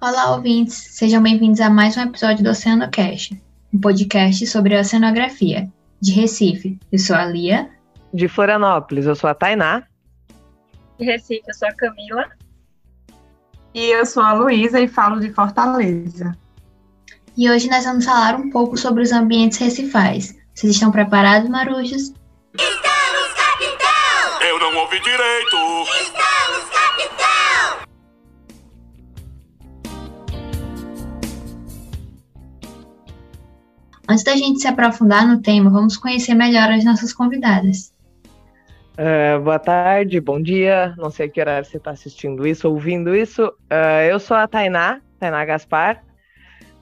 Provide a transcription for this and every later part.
Olá, ouvintes! Sejam bem-vindos a mais um episódio do OceanoCast, um podcast sobre oceanografia. De Recife, eu sou a Lia. De Florianópolis, eu sou a Tainá. De Recife, eu sou a Camila. E eu sou a Luísa e falo de Fortaleza. E hoje nós vamos falar um pouco sobre os ambientes recifais. Vocês estão preparados, marujos? Estamos, capitão! Eu não ouvi direito! Estamos, Antes da gente se aprofundar no tema, vamos conhecer melhor as nossas convidadas. Uh, boa tarde, bom dia. Não sei que horário você está assistindo isso, ouvindo isso. Uh, eu sou a Tainá, Tainá Gaspar.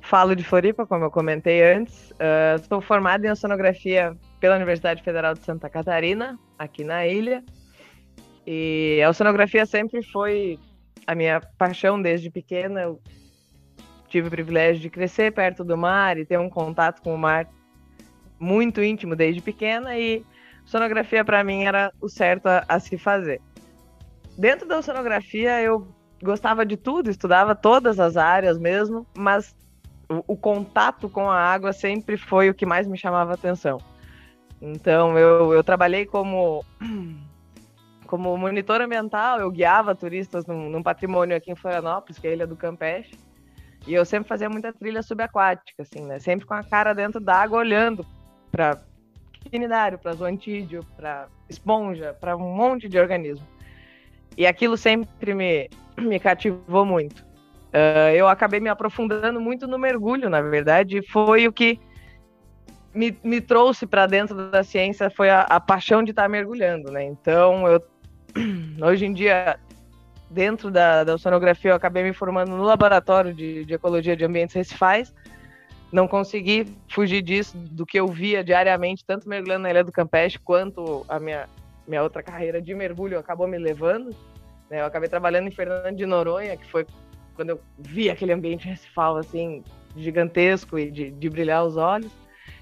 Falo de Floripa, como eu comentei antes. Uh, sou formada em oceanografia pela Universidade Federal de Santa Catarina, aqui na ilha. E a oceanografia sempre foi a minha paixão desde pequena. Eu tive o privilégio de crescer perto do mar e ter um contato com o mar muito íntimo desde pequena e sonografia para mim era o certo a, a, se fazer. Dentro da sonografia eu gostava de tudo, estudava todas as áreas mesmo, mas o, o contato com a água sempre foi o que mais me chamava atenção. Então eu, eu trabalhei como como monitor ambiental, eu guiava turistas num, num patrimônio aqui em Florianópolis, que é a Ilha do Campeche. E eu sempre fazia muita trilha subaquática, assim, né? Sempre com a cara dentro d'água, olhando para quinidário, para zoantídeo, para esponja, para um monte de organismo. E aquilo sempre me, me cativou muito. Uh, eu acabei me aprofundando muito no mergulho, na verdade, e foi o que me, me trouxe para dentro da ciência, foi a, a paixão de estar tá mergulhando, né? Então, eu, hoje em dia, dentro da, da oceanografia, eu acabei me formando no laboratório de, de ecologia de ambientes recifais. Não consegui fugir disso, do que eu via diariamente, tanto mergulhando na Ilha do Campeche, quanto a minha, minha outra carreira de mergulho acabou me levando. Né? Eu acabei trabalhando em Fernando de Noronha, que foi quando eu vi aquele ambiente recifal, assim, gigantesco e de, de brilhar os olhos.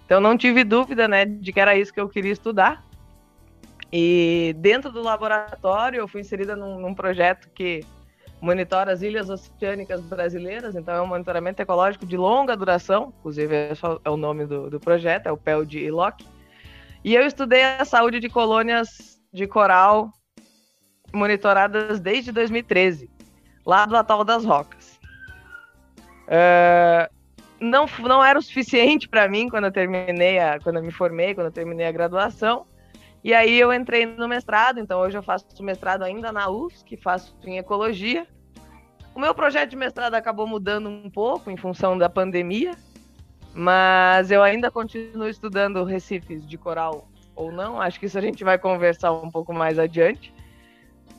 Então não tive dúvida, né, de que era isso que eu queria estudar. E dentro do laboratório, eu fui inserida num, num, projeto que monitora as ilhas oceânicas brasileiras, então é um monitoramento ecológico de longa duração, inclusive é, é o nome do, do projeto, é o PEL de ILOC. E eu estudei a saúde de colônias de coral monitoradas desde 2013, lá do Atol das Rocas. Uh, não, não era o suficiente para mim quando eu terminei, a, quando eu me formei, quando eu terminei a graduação, e aí eu entrei no mestrado, então hoje eu faço mestrado ainda na UFSC, faço em ecologia. O meu projeto de mestrado acabou mudando um pouco em função da pandemia, mas eu ainda continuo estudando recifes de coral ou não. Acho que isso a gente vai conversar um pouco mais adiante.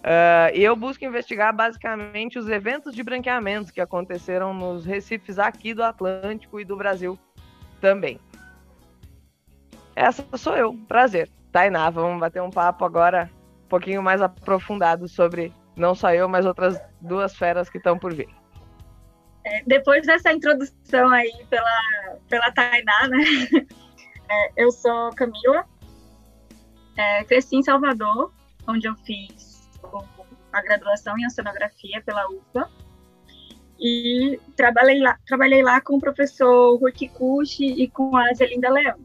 Uh, e eu busco investigar basicamente os eventos de branqueamento que aconteceram nos recifes aqui do Atlântico e do Brasil também. Essa sou eu. Prazer. Tainá, vamos bater um papo agora um pouquinho mais aprofundado sobre não só eu, mas outras duas feras que estão por vir. É, depois dessa introdução aí pela, pela Tainá, né? É, eu sou Camila, é, cresci em Salvador, onde eu fiz a graduação em oceanografia pela UFA. E trabalhei lá, trabalhei lá com o professor Rui Kikuchi e com a Zelinda Leão.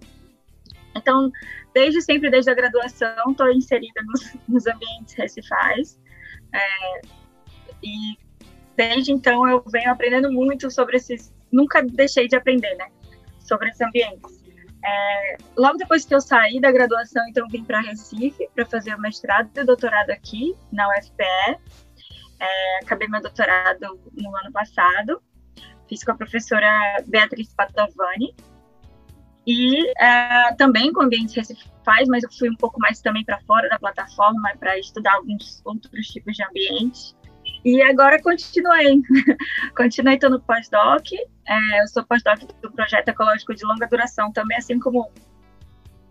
Então, desde sempre, desde a graduação, estou inserida nos, nos, ambientes recifais. É, e desde então eu venho aprendendo muito sobre esses. Nunca deixei de aprender, né? Sobre esses ambientes. É, logo depois que eu saí da graduação, então vim para Recife para fazer o mestrado e o doutorado aqui na UFPE. É, acabei meu doutorado no ano passado. Fiz com a professora Beatriz Padovani, e uh, também com ambientes recifais, mas eu fui um pouco mais também para fora da plataforma para estudar alguns outros tipos de ambientes. E agora continuei, continuei estou no pós-doc, é, eu sou pós-doc do projeto ecológico de longa duração também, assim como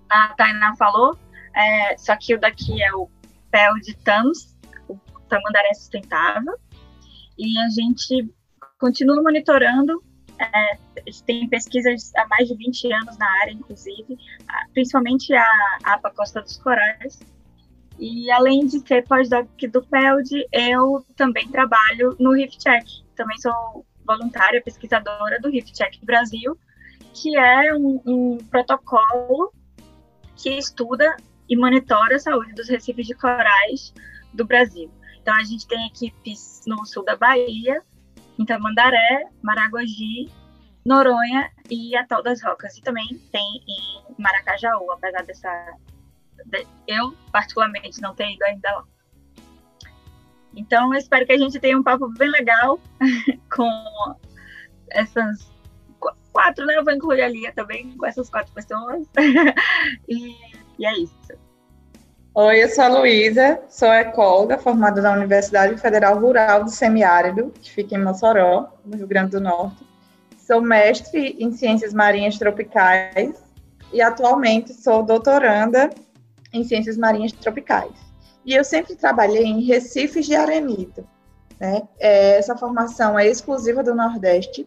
a Tainá falou, é, só que o daqui é o PEL de TAMS, o Tamandaré Sustentável, e a gente continua monitorando é, tem pesquisas há mais de 20 anos na área, inclusive, principalmente a APA Costa dos Corais. E além de ser pós-doc do PELD, eu também trabalho no RIFCheck. Também sou voluntária pesquisadora do Reef Check Brasil, que é um, um protocolo que estuda e monitora a saúde dos recifes de corais do Brasil. Então, a gente tem equipes no sul da Bahia, em Tamandaré, Maragogi, Noronha e Atol das Rocas. E também tem em Maracajaú, apesar dessa. De, eu, particularmente, não ter ido ainda lá. Então, eu espero que a gente tenha um papo bem legal com essas quatro, né? Eu vou incluir a Lia também com essas quatro pessoas. e, e é isso. Oi, eu sou a Luísa, sou ecóloga, formada na Universidade Federal Rural do Semiárido, que fica em Mossoró, no Rio Grande do Norte. Sou mestre em Ciências Marinhas Tropicais e atualmente sou doutoranda em Ciências Marinhas Tropicais. E eu sempre trabalhei em recifes de arenito. Né? É, essa formação é exclusiva do Nordeste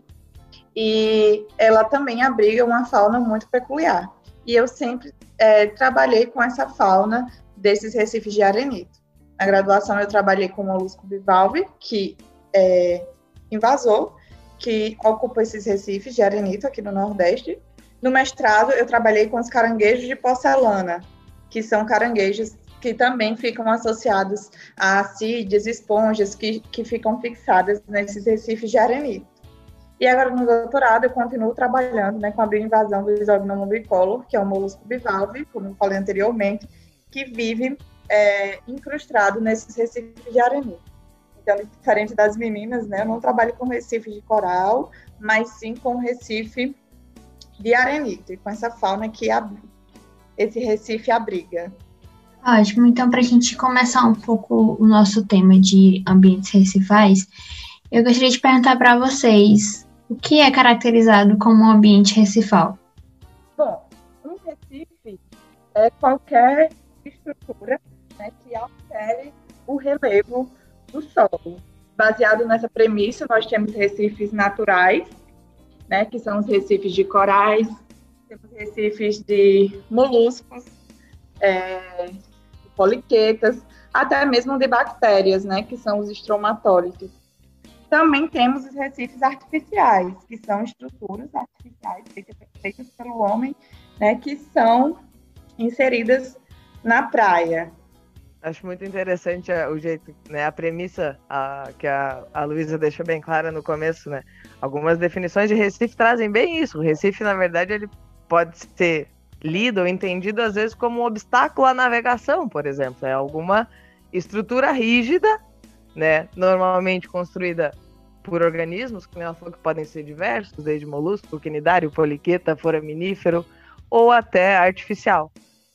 e ela também abriga uma fauna muito peculiar. E eu sempre é, trabalhei com essa fauna desses recifes de arenito. Na graduação eu trabalhei com o molusco bivalve, que é invasor, que ocupa esses recifes de arenito aqui no Nordeste. No mestrado eu trabalhei com os caranguejos de porcelana, que são caranguejos que também ficam associados a acídeas, esponjas que, que ficam fixadas nesses recifes de arenito. E agora no doutorado eu continuo trabalhando né, com a bioinvasão do Isognomon bicolor, que é o molusco bivalve, como eu falei anteriormente, que vive é, incrustado nesses recifes de arenito. Então, diferente das meninas, né, eu não trabalho com recife de coral, mas sim com recife de arenito, e com essa fauna que esse recife abriga. Ótimo, então para a gente começar um pouco o nosso tema de ambientes recifais, eu gostaria de perguntar para vocês o que é caracterizado como um ambiente recifal? Bom, um recife é qualquer estrutura né, que altere o relevo do solo. Baseado nessa premissa, nós temos recifes naturais, né, que são os recifes de corais, temos recifes de moluscos, é, poliquetas, até mesmo de bactérias, né, que são os estromatólitos. Também temos os recifes artificiais, que são estruturas artificiais feitas, feitas pelo homem, né, que são inseridas na praia. Acho muito interessante o jeito, né, a premissa a, que a, a Luísa deixou bem clara no começo, né? Algumas definições de Recife trazem bem isso. O Recife, na verdade, ele pode ser lido ou entendido às vezes como um obstáculo à navegação, por exemplo. É alguma estrutura rígida, né, normalmente construída por organismos, que ela falou que podem ser diversos, desde molusco, quinidário, poliqueta, foraminífero, ou até artificial.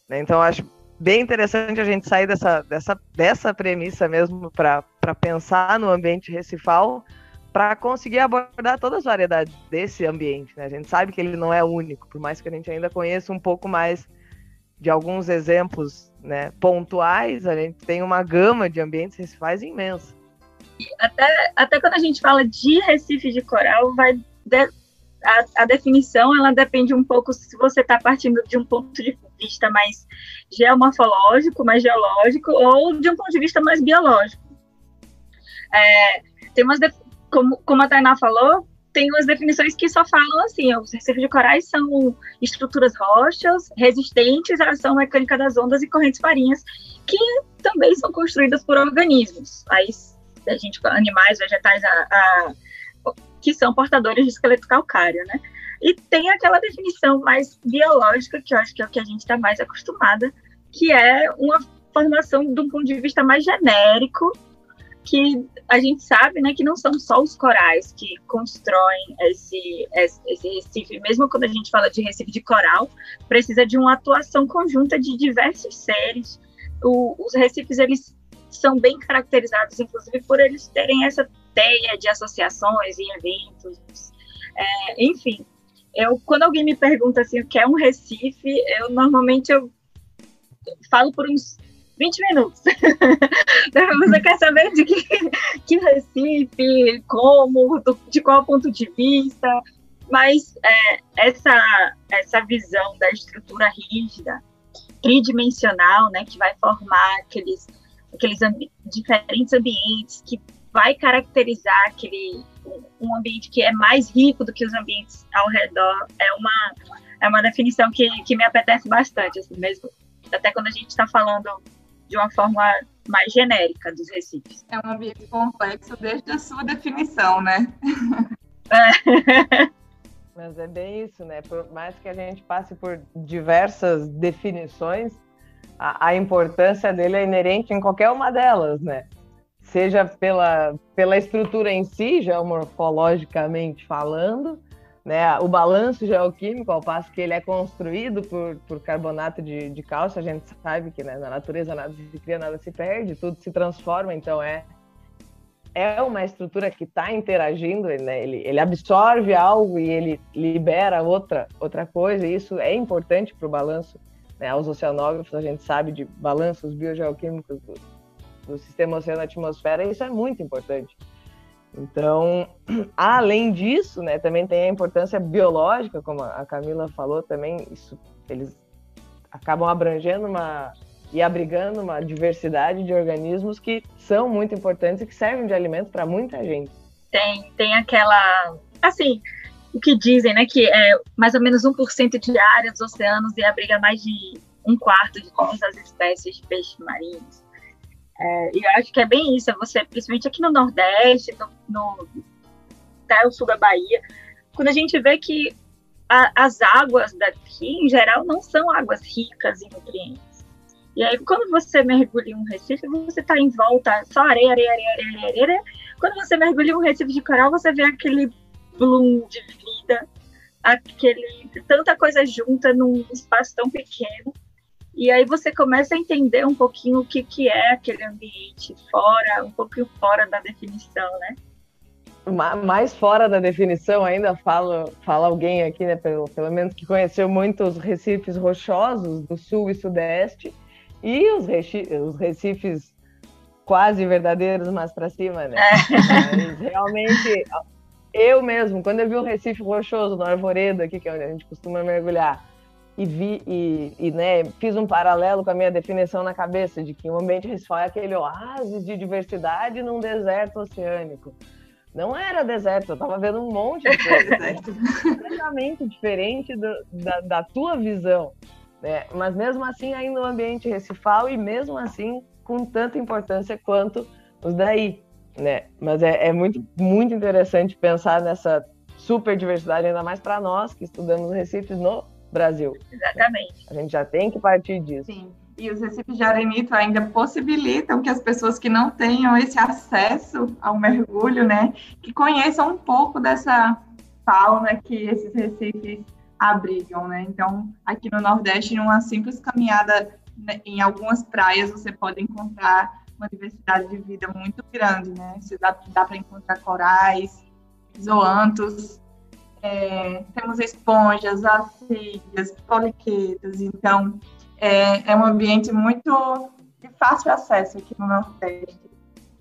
Né? Então, acho bem interessante a gente sair dessa, dessa, dessa premissa mesmo para pensar no ambiente recifal, para conseguir abordar todas as variedades desse ambiente. Né? A gente sabe que ele não é único, por mais que a gente ainda conheça um pouco mais de alguns exemplos né, pontuais, a gente tem uma gama de ambientes recifais imensa. Até, até quando a gente fala de Recife de coral, vai de, a, a, definição ela depende um pouco se você está partindo de um ponto de vista mais geomorfológico, mais geológico, ou de um ponto de vista mais biológico. É, tem umas como, como a Tainá falou, tem umas definições que só falam assim: os recifes de corais são estruturas rochas resistentes à ação mecânica das ondas e correntes marinhas, que também são construídas por organismos. Aí a gente, animais, vegetais, a, a, que são portadores de esqueleto calcário, né? E tem aquela definição mais biológica, que eu acho que é o que a gente está mais acostumada, que é uma formação de um ponto de vista mais genérico, que a gente sabe, né, que não são só os corais que constroem esse, esse, recife, mesmo quando a gente fala de recife de coral, precisa de uma atuação conjunta de diversos seres. O, os recifes, eles são bem caracterizados, inclusive, por eles terem essa teia de associações e eventos. É, enfim, eu, quando alguém me pergunta assim, o que é um Recife, eu normalmente eu falo por uns 20 minutos. Você quer saber de que, que Recife, como, do, de qual ponto de vista, mas é, essa, essa visão da estrutura rígida, tridimensional, né, que vai formar aqueles aqueles ambi diferentes ambientes que vai caracterizar aquele um ambiente que é mais rico do que os ambientes ao redor é uma é uma definição que, que me apetece bastante assim mesmo até quando a gente está falando de uma forma mais genérica dos recifes. É um ambiente complexo desde a sua definição né? É. mas é bem isso né? Por mais que a gente passe por diversas definições a, a importância dele é inerente em qualquer uma delas né seja pela, pela estrutura em si, geomorfologicamente falando, né? O balanço geoquímico, ao passo que ele é construído por, por carbonato de, de cálcio, a gente sabe que né, na natureza nada se cria, nada se perde, tudo se transforma, então é é uma estrutura que está interagindo, né? ele, ele absorve algo e ele libera outra, outra coisa, e isso é importante para o balanço. Né? Os oceanógrafos, a gente sabe de balanços biogeoquímicos do, do sistema oceano-atmosfera, isso é muito importante. Então, além disso, né, também tem a importância biológica, como a Camila falou também, isso eles acabam abrangendo uma e abrigando uma diversidade de organismos que são muito importantes e que servem de alimento para muita gente. Tem, tem aquela, assim, o que dizem, né, que é mais ou menos 1% de área dos oceanos e abriga mais de um quarto de todas as espécies de peixes marinhos. É, e eu acho que é bem isso, é você, principalmente aqui no Nordeste, no, no até o sul da Bahia, quando a gente vê que a, as águas daqui, em geral, não são águas ricas em nutrientes. E aí, quando você mergulha em um recife, você está em volta, só areia, areia, areia, areia, areia. Quando você mergulha em um recife de coral, você vê aquele bloom de vida, aquele tanta coisa junta num espaço tão pequeno. E aí você começa a entender um pouquinho o que, que é aquele ambiente fora, um pouquinho fora da definição, né? Mais fora da definição ainda fala, fala alguém aqui, né, pelo, pelo menos que conheceu muito os recifes rochosos do sul e sudeste e os, os recifes quase verdadeiros mais para cima, né? É. Mas realmente, eu mesmo, quando eu vi o Recife Rochoso no Arvoredo aqui, que é onde a gente costuma mergulhar, e vi e, e né, fiz um paralelo com a minha definição na cabeça de que o ambiente recifal é aquele oásis de diversidade num deserto oceânico. Não era deserto, eu estava vendo um monte de deserto completamente diferente do, da, da, tua visão. Né? Mas mesmo assim, ainda o ambiente recifal e mesmo assim com tanta importância quanto os daí. Né? Mas é, é muito, muito interessante pensar nessa super diversidade, ainda mais para nós que estudamos recifes no Brasil. Exatamente. A gente já tem que partir disso. Sim. E os recifes de arenito ainda possibilitam que as pessoas que não tenham esse acesso ao mergulho, né, que conheçam um pouco dessa fauna que esses recifes abrigam, né? Então, aqui no Nordeste, em uma simples caminhada né, em algumas praias, você pode encontrar uma diversidade de vida muito grande, né? Você dá, dá para encontrar corais, zoantos, é, temos esponjas, arcídeas, poliquetas, então é, é, um ambiente muito de fácil acesso aqui no Nordeste,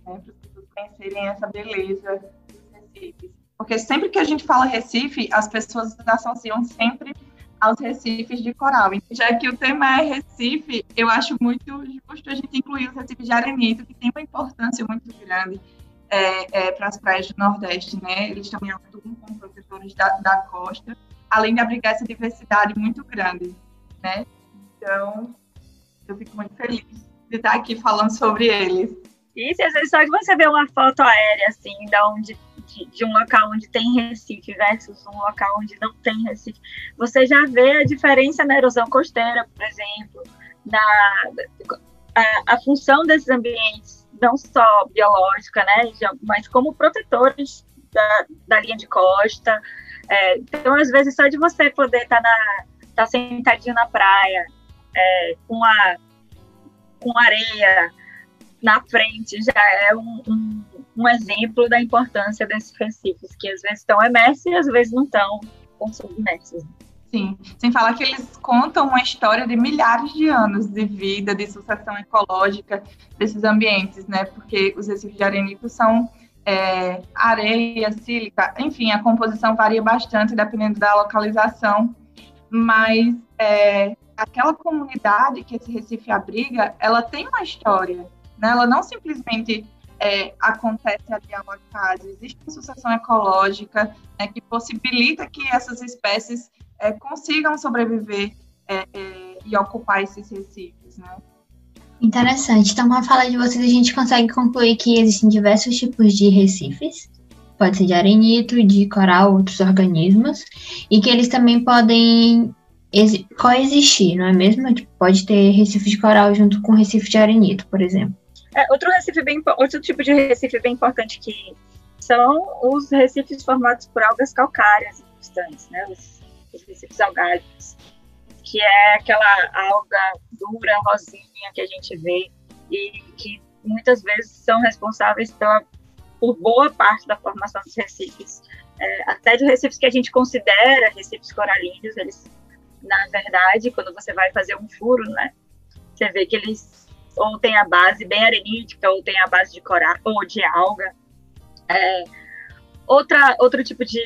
né, para as pessoas conhecerem essa beleza dos recifes. Porque sempre que a gente fala Recife, as pessoas associam sempre aos recifes de coral. Já que o tema é Recife, eu acho muito justo a gente incluir os recifes de arenito, que tem uma importância muito grande é, é, para as praias do Nordeste, né? Eles também atuam como protetores da, da costa, além de abrigar essa diversidade muito grande, né? Então, eu fico muito feliz de estar aqui falando sobre eles. Isso, às vezes só de você ver uma foto aérea, assim, da onde, de, de, um local onde tem Recife versus um local onde não tem Recife, você já vê a diferença na erosão costeira, por exemplo, na a, a função desses ambientes não só biológica, né, mas como protetores da, da linha de costa. É, então, às vezes, só de você poder estar tá tá sentadinho na praia, é, com, a, com areia na frente, já é um, um, um exemplo da importância desses recifes, que às vezes estão emersos e às vezes não estão submersos. Sim, sem falar que eles contam uma história de milhares de anos de vida, de sucessão ecológica desses ambientes, né? Porque os recifes de arenito são é, areia, sílica, enfim, a composição varia bastante dependendo da localização, mas é, aquela comunidade que esse recife abriga, ela tem uma história, né? Ela não simplesmente é, acontece ali ao acaso, existe uma sucessão ecológica né, que possibilita que essas espécies é, consigam sobreviver é, é, e ocupar esses recifes, né? Interessante. Então, com a fala de vocês, a gente consegue concluir que existem diversos tipos de recifes. Pode ser de arenito, de coral, outros organismos. E que eles também podem coexistir, não é mesmo? Tipo, pode ter recife de coral junto com recife de arenito, por exemplo. É, outro, recife bem, outro tipo de recife bem importante que são os recifes formados por algas calcárias distantes, né? Os, os recifes algálicos que é aquela alga dura, rosinha que a gente vê e que muitas vezes são responsáveis pela, por boa parte da formação dos recifes. É, até de recifes que a gente considera recifes coralinos, eles, na verdade, quando você vai fazer um furo, né, você vê que eles ou tem a base bem arenítica, ou tem a base de coral, ou de alga. É, outra, outro tipo de,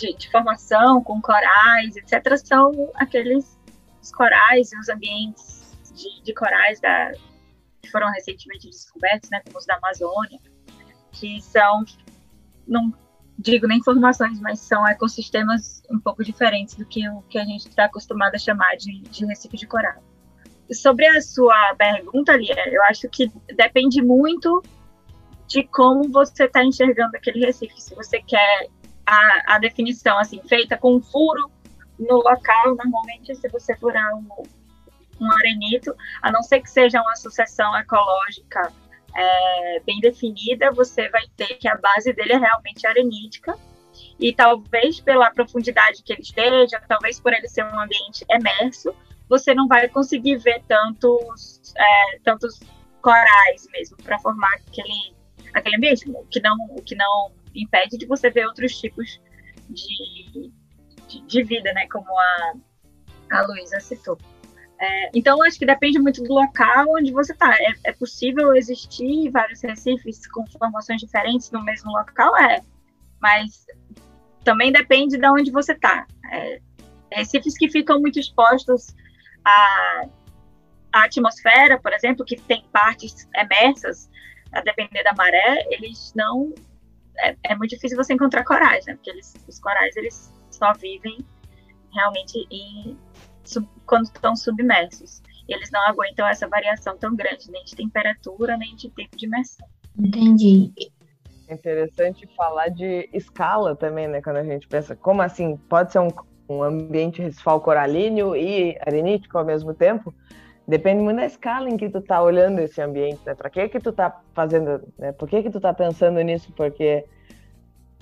de, de, formação com corais, etc., são aqueles os corais e os ambientes de, de corais da, que foram recentemente descobertos, né, como os da Amazônia, que são, não digo nem formações, mas são ecossistemas um pouco diferentes do que o que a gente está acostumado a chamar de, de recife de coral. Sobre a sua pergunta, Lia, eu acho que depende muito de como você está enxergando aquele recife. Se você quer a, a definição assim feita com um furo no local, normalmente se você furar um, um arenito, a não ser que seja uma sucessão ecológica é, bem definida, você vai ter que a base dele é realmente arenítica, e talvez pela profundidade que ele esteja, talvez por ele ser um ambiente emerso, você não vai conseguir ver tantos, é, tantos corais mesmo para formar aquele, aquele ambiente, que não, que não impede de você ver outros tipos de, de, de vida, né? Como a, a Luísa citou. É, então, acho que depende muito do local onde você está. É, é, possível existir vários recifes com formações diferentes no mesmo local? É. Mas também depende de onde você está. É, recifes que ficam muito expostos à, à atmosfera, por exemplo, que tem partes emersas, a depender da maré, eles não é, é, muito difícil você encontrar corais, né? Porque eles, os corais eles só vivem realmente em, sub, quando estão submersos. Eles não aguentam essa variação tão grande, nem de temperatura, nem de tempo de imersão. Entendi. É interessante falar de escala também, né? Quando a gente pensa, como assim? Pode ser um, um ambiente recifal coralíneo e arenítico ao mesmo tempo? Depende muito da escala em que tu tá olhando esse ambiente, né? Para que que tu tá fazendo, né? Por que que tu tá pensando nisso? Porque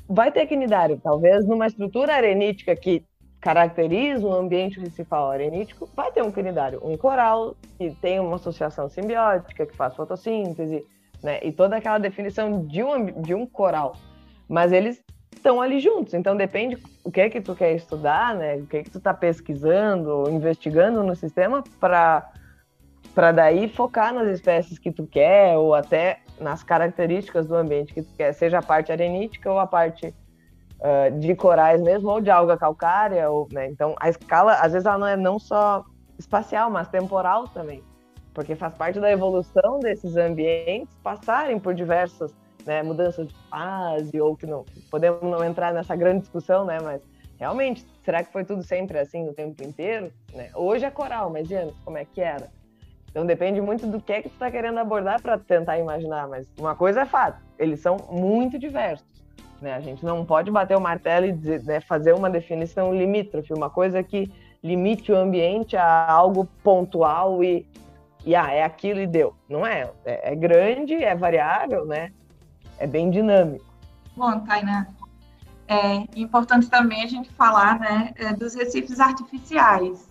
vai ter quinidário, talvez numa estrutura arenítica que caracteriza um ambiente recifal arenítico, vai ter um quinidário, um coral que tem uma associação simbiótica, que faz fotossíntese, né? E toda aquela definição de um, de um coral. Mas eles estão ali juntos, então depende o que é que tu quer estudar, né? O que é que tu tá pesquisando, investigando no sistema para para daí focar nas espécies que tu quer ou até nas características do ambiente que tu quer, seja a parte arenítica ou a parte uh, de corais mesmo ou de alga calcária, ou, né? Então a escala às vezes ela não é não só espacial, mas temporal também, porque faz parte da evolução desses ambientes passarem por diversas né, mudanças de fase ou que não podemos não entrar nessa grande discussão, né? Mas realmente será que foi tudo sempre assim o tempo inteiro? Né? Hoje é coral, mas antes como é que era? Então depende muito do que é que tu está querendo abordar para tentar imaginar, mas uma coisa é fato, eles são muito diversos. Né? A gente não pode bater o martelo e dizer, né, fazer uma definição limítrofe, uma coisa que limite o ambiente a algo pontual e, e ah, é aquilo e deu. Não é. É, é grande, é variável, né? É bem dinâmico. Bom, Tainá, é importante também a gente falar né, é, dos recifes artificiais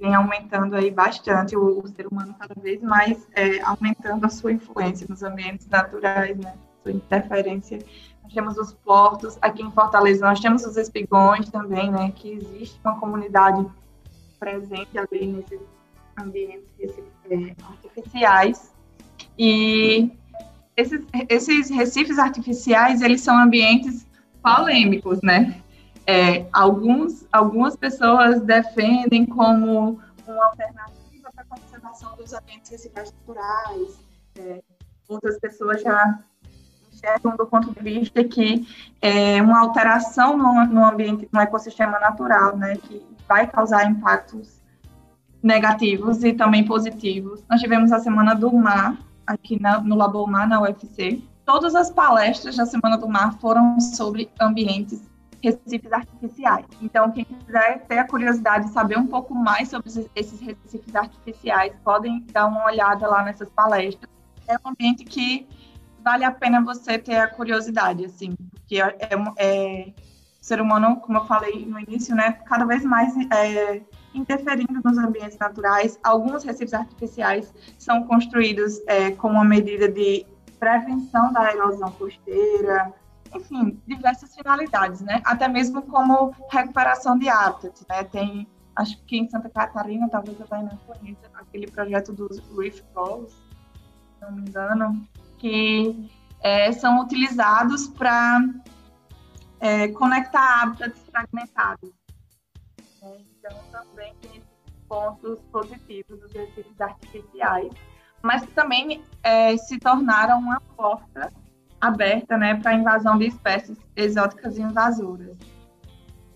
vem aumentando aí bastante, o, o ser humano cada vez mais é, aumentando a sua influência nos ambientes naturais, né? Sua interferência. Nós temos os portos, aqui em Fortaleza nós temos os espigões também, né? Que existe uma comunidade presente ali nesses ambientes é, artificiais. E esses, esses recifes artificiais, eles são ambientes polêmicos, né? É, alguns, algumas pessoas defendem como uma alternativa para a conservação dos ambientes recifais naturais, é, outras pessoas já enxergam do ponto de vista que é uma alteração no, no ambiente, no ecossistema natural, né, que vai causar impactos negativos e também positivos. Nós tivemos a Semana do Mar aqui na, no Labor Mar, na UFC. Todas as palestras da Semana do Mar foram sobre ambientes recifes artificiais. Então, quem quiser ter a curiosidade de saber um pouco mais sobre esses recifes artificiais, podem dar uma olhada lá nessas palestras. É um ambiente que vale a pena você ter a curiosidade, assim, porque é, é, é ser humano, como eu falei no início, né, cada vez mais é, interferindo nos ambientes naturais. Alguns recifes artificiais são construídos é, uma medida de prevenção da erosão costeira, enfim, diversas finalidades, né? Até mesmo como recuperação de hábitats, né? Tem, acho que em Santa Catarina, talvez eu não conheça, aquele projeto dos Reef Balls, se não me engano, que é, são utilizados para é, conectar hábitats fragmentados. Né? Então, também tem pontos positivos dos recifes artificiais, mas também é, se tornaram uma porta aberta né, para a invasão de espécies exóticas e invasoras.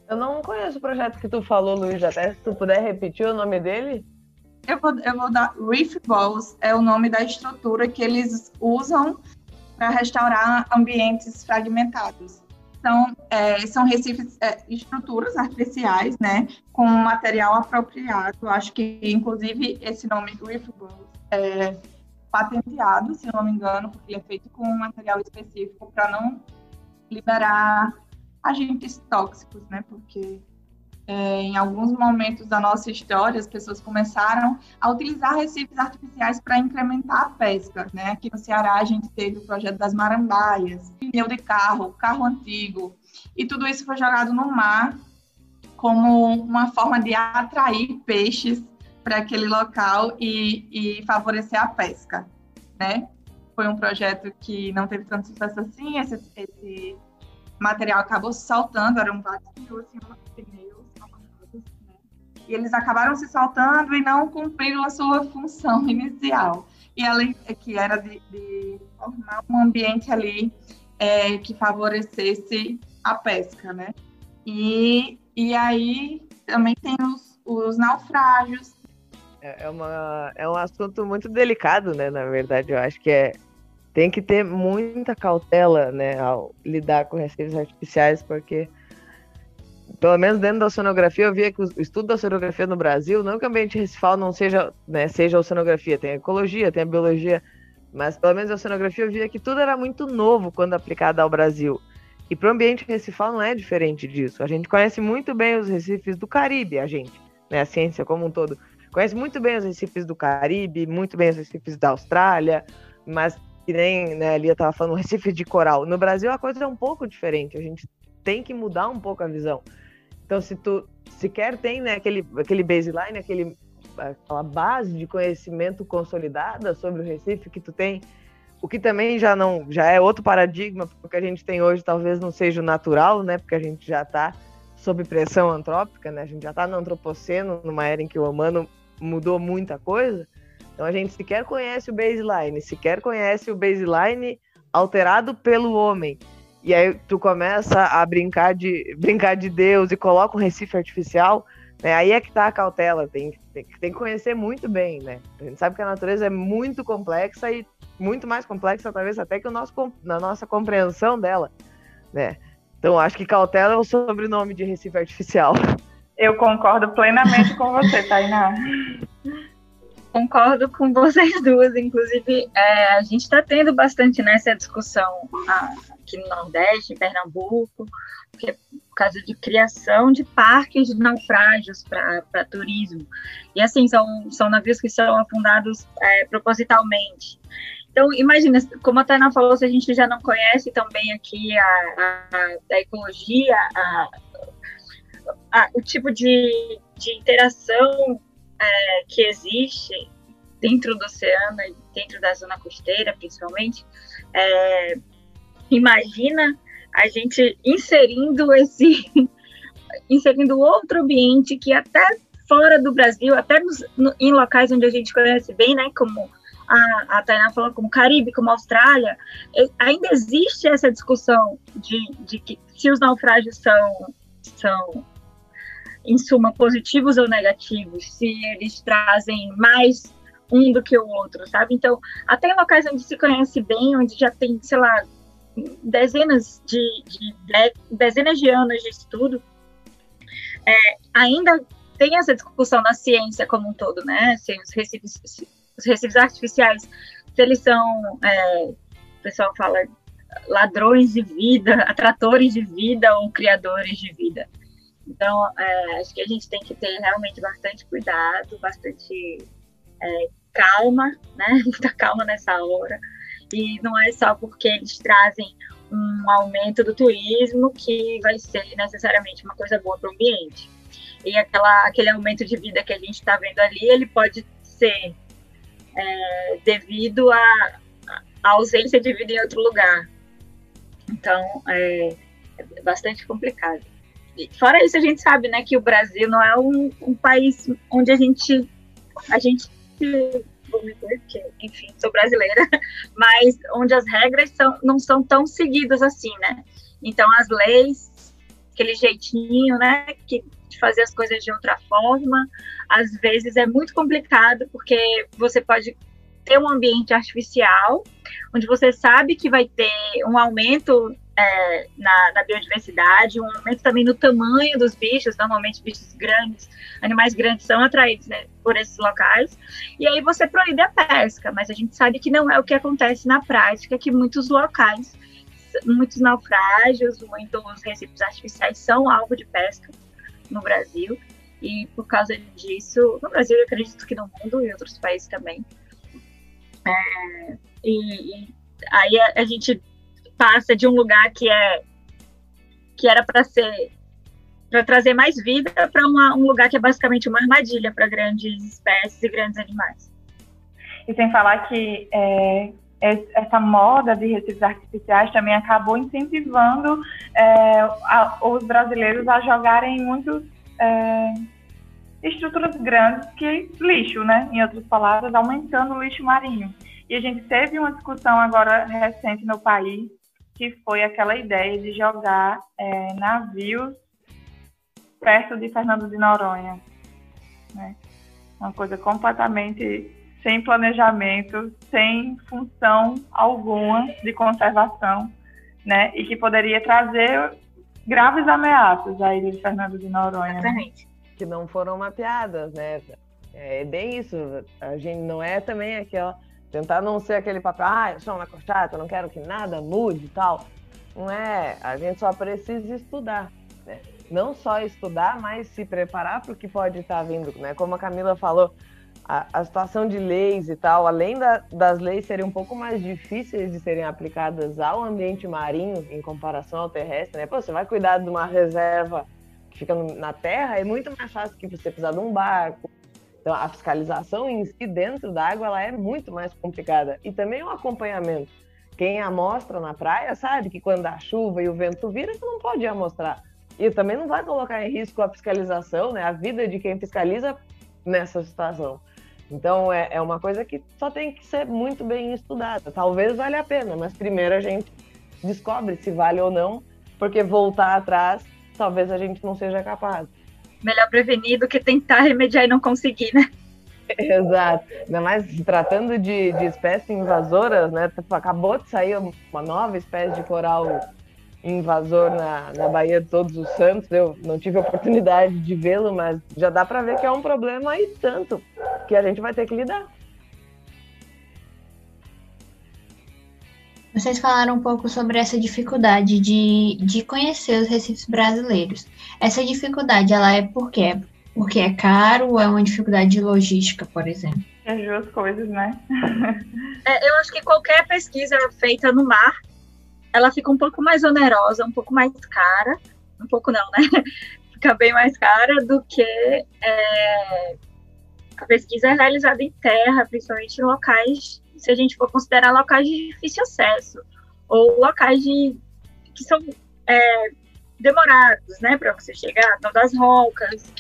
Eu não conheço o projeto que tu falou, Luiz, até se tu puder repetir o nome dele. Eu vou, eu vou dar Reef Balls, é o nome da estrutura que eles usam para restaurar ambientes fragmentados. Então, é, são recifes, é, estruturas artificiais, né, com material apropriado. Acho que, inclusive, esse nome Reef Balls é, patenteado, se não me engano, porque ele é feito com um material específico para não liberar agentes tóxicos, né? Porque é, em alguns momentos da nossa história as pessoas começaram a utilizar recifes artificiais para incrementar a pesca, né? Aqui no Ceará a gente teve o projeto das marambaias, pneu de carro, carro antigo, e tudo isso foi jogado no mar como uma forma de atrair peixes para aquele local e, e favorecer a pesca, né? Foi um projeto que não teve tanto sucesso assim, esse, esse material acabou soltando, eram vários pneus, pneus né? e eles acabaram se soltando e não cumpriram a sua função inicial. E além que era de, de formar um ambiente ali é, que favorecesse a pesca, né? E, e aí também tem os, os naufrágios, é, é, uma, é um assunto muito delicado, né? Na verdade, eu acho que é tem que ter muita cautela, né, ao lidar com recifes artificiais, porque pelo menos dentro da oceanografia, eu via que o estudo da oceanografia no Brasil, não que o ambiente recifal não seja, né, seja a oceanografia, tem a ecologia, tem a biologia, mas pelo menos a oceanografia eu via que tudo era muito novo quando aplicado ao Brasil. E para o ambiente recifal não é diferente disso. A gente conhece muito bem os recifes do Caribe, a gente, né, a ciência como um todo conhece muito bem os recifes do Caribe, muito bem os recifes da Austrália, mas que nem né, a Lia estava falando, recife de coral. No Brasil a coisa é um pouco diferente, a gente tem que mudar um pouco a visão. Então, se tu sequer tem né, aquele, aquele baseline, aquele, aquela base de conhecimento consolidada sobre o Recife que tu tem, o que também já não já é outro paradigma, porque a gente tem hoje talvez não seja o natural, né? Porque a gente já está sob pressão antrópica, né? A gente já está no antropoceno, numa era em que o humano mudou muita coisa. Então a gente sequer conhece o baseline, sequer conhece o baseline alterado pelo homem. E aí tu começa a brincar de brincar de Deus e coloca um recife artificial, né? Aí é que tá a cautela, tem, tem, tem que conhecer muito bem, né? A gente sabe que a natureza é muito complexa e muito mais complexa talvez até que o nosso, na nossa compreensão dela, né? Então acho que cautela é o sobrenome de Recife Artificial. Eu concordo plenamente com você, Tainá. Concordo com vocês duas, inclusive é, a gente está tendo bastante nessa discussão aqui no Nordeste, em Pernambuco, é por causa de criação de parques de naufrágios para turismo. E assim, são, são navios que são afundados é, propositalmente. Então, imagina, como a Tainá falou, se a gente já não conhece também aqui a, a, a ecologia, a, a, o tipo de, de interação é, que existe dentro do oceano e dentro da zona costeira, principalmente, é, imagina a gente inserindo esse inserindo outro ambiente que até fora do Brasil, até nos, no, em locais onde a gente conhece bem, né, como a, a Tainá falou, como Caribe, como Austrália, ainda existe essa discussão de, de que se os naufrágios são, são, em suma, positivos ou negativos, se eles trazem mais um do que o outro, sabe? Então, até em locais onde se conhece bem, onde já tem, sei lá, dezenas de, de, de dezenas de anos de estudo, é, ainda tem essa discussão na ciência como um todo, né? Se os recifes, se os recifes artificiais, se eles são, é, o pessoal fala, ladrões de vida, atratores de vida ou criadores de vida. Então, é, acho que a gente tem que ter realmente bastante cuidado, bastante é, calma, né? Muita calma nessa hora. E não é só porque eles trazem um aumento do turismo que vai ser necessariamente uma coisa boa para o ambiente. E aquela, aquele aumento de vida que a gente está vendo ali, ele pode ser é, devido à ausência de vida em outro lugar. Então, é, é, bastante complicado. Fora isso, a gente sabe né, que o Brasil não é um, um país onde a gente, a gente enfim, sou brasileira, mas onde as regras são, não são tão seguidas assim, né? Então, as leis, aquele jeitinho, né, que, de fazer as coisas de outra forma, às vezes é muito complicado, porque você pode ter um ambiente artificial, onde você sabe que vai ter um aumento é, na, na, biodiversidade, um aumento também no tamanho dos bichos, normalmente bichos grandes, animais grandes são atraídos né, por esses locais, e aí você proíbe a pesca, mas a gente sabe que não é o que acontece na prática, que muitos locais, muitos naufrágios, muitos recifes artificiais são alvo de pesca no Brasil, e por causa disso, no Brasil eu acredito que no mundo e outros países também, é, e, e, aí a, a gente passa de um lugar que é que era para ser para trazer mais vida para um lugar que é basicamente uma armadilha para grandes espécies e grandes animais. E sem falar que é, essa moda de recifes artificiais também acabou incentivando é, a, os brasileiros a jogarem muitos é, estruturas grandes que lixo, né? Em outras palavras, aumentando o lixo marinho. E a gente teve uma discussão agora recente no país que foi aquela ideia de jogar é, navios perto de Fernando de Noronha. Né? Uma coisa completamente sem planejamento, sem função alguma de conservação, né? E que poderia trazer graves ameaças à ilha de Fernando de Noronha. Né? Exatamente. Né? Que não foram mapeadas, né? É bem isso. A gente não é também aquela Tentar não ser aquele papel, ah, eu sou uma chata, eu não quero que nada mude e tal. Não é, a gente só precisa estudar. Né? Não só estudar, mas se preparar para o que pode estar vindo. Né? Como a Camila falou, a, a situação de leis e tal, além da, das leis serem um pouco mais difíceis de serem aplicadas ao ambiente marinho em comparação ao terrestre, né? Pô, você vai cuidar de uma reserva que fica na terra, é muito mais fácil que você precisar de um barco, então, a fiscalização em si dentro da água ela é muito mais complicada. E também o acompanhamento. Quem amostra na praia sabe que quando a chuva e o vento vira, você não pode amostrar. E também não vai colocar em risco a fiscalização, né, a vida de quem fiscaliza nessa situação. Então, é, é uma coisa que só tem que ser muito bem estudada. Talvez valha a pena, mas primeiro a gente descobre se vale ou não, porque voltar atrás, talvez a gente não seja capaz melhor prevenir do que tentar remediar e não conseguir, né? Exato. Ainda mais tratando de, de espécies invasoras, né? Tipo, acabou de sair uma nova espécie de coral invasor na, na Baía de Todos os Santos. Eu não tive a oportunidade de vê-lo, mas já dá para ver que é um problema e tanto que a gente vai ter que lidar. Vocês falaram um pouco sobre essa dificuldade de, de conhecer os recifes brasileiros. Essa dificuldade, ela é por quê? Porque é caro ou é uma dificuldade de logística, por exemplo? As duas coisas, né? é, eu acho que qualquer pesquisa feita no mar, ela fica um pouco mais onerosa, um pouco mais cara, um pouco não, né? Fica bem mais cara do que é, a pesquisa é realizada em terra, principalmente em locais se a gente for considerar locais de difícil acesso ou locais de, que são é, demorados, né, para você chegar, então das rocas,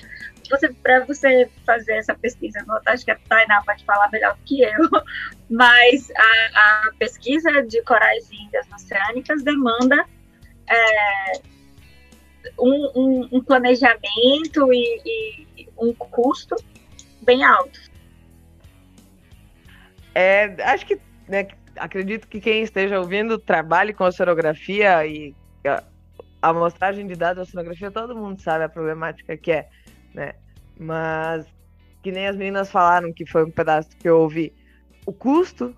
você para você fazer essa pesquisa, acho que a Tainá pode falar melhor do que eu, mas a, a pesquisa de corais e ilhas oceânicas demanda é, um, um, um, planejamento e, e, um custo bem alto. É, acho que né, acredito que quem esteja ouvindo trabalhe com oceanografia e a amostragem de dados da oceanografia, todo mundo sabe a problemática que é, né? Mas que nem as meninas falaram, que foi um pedaço que eu ouvi, o custo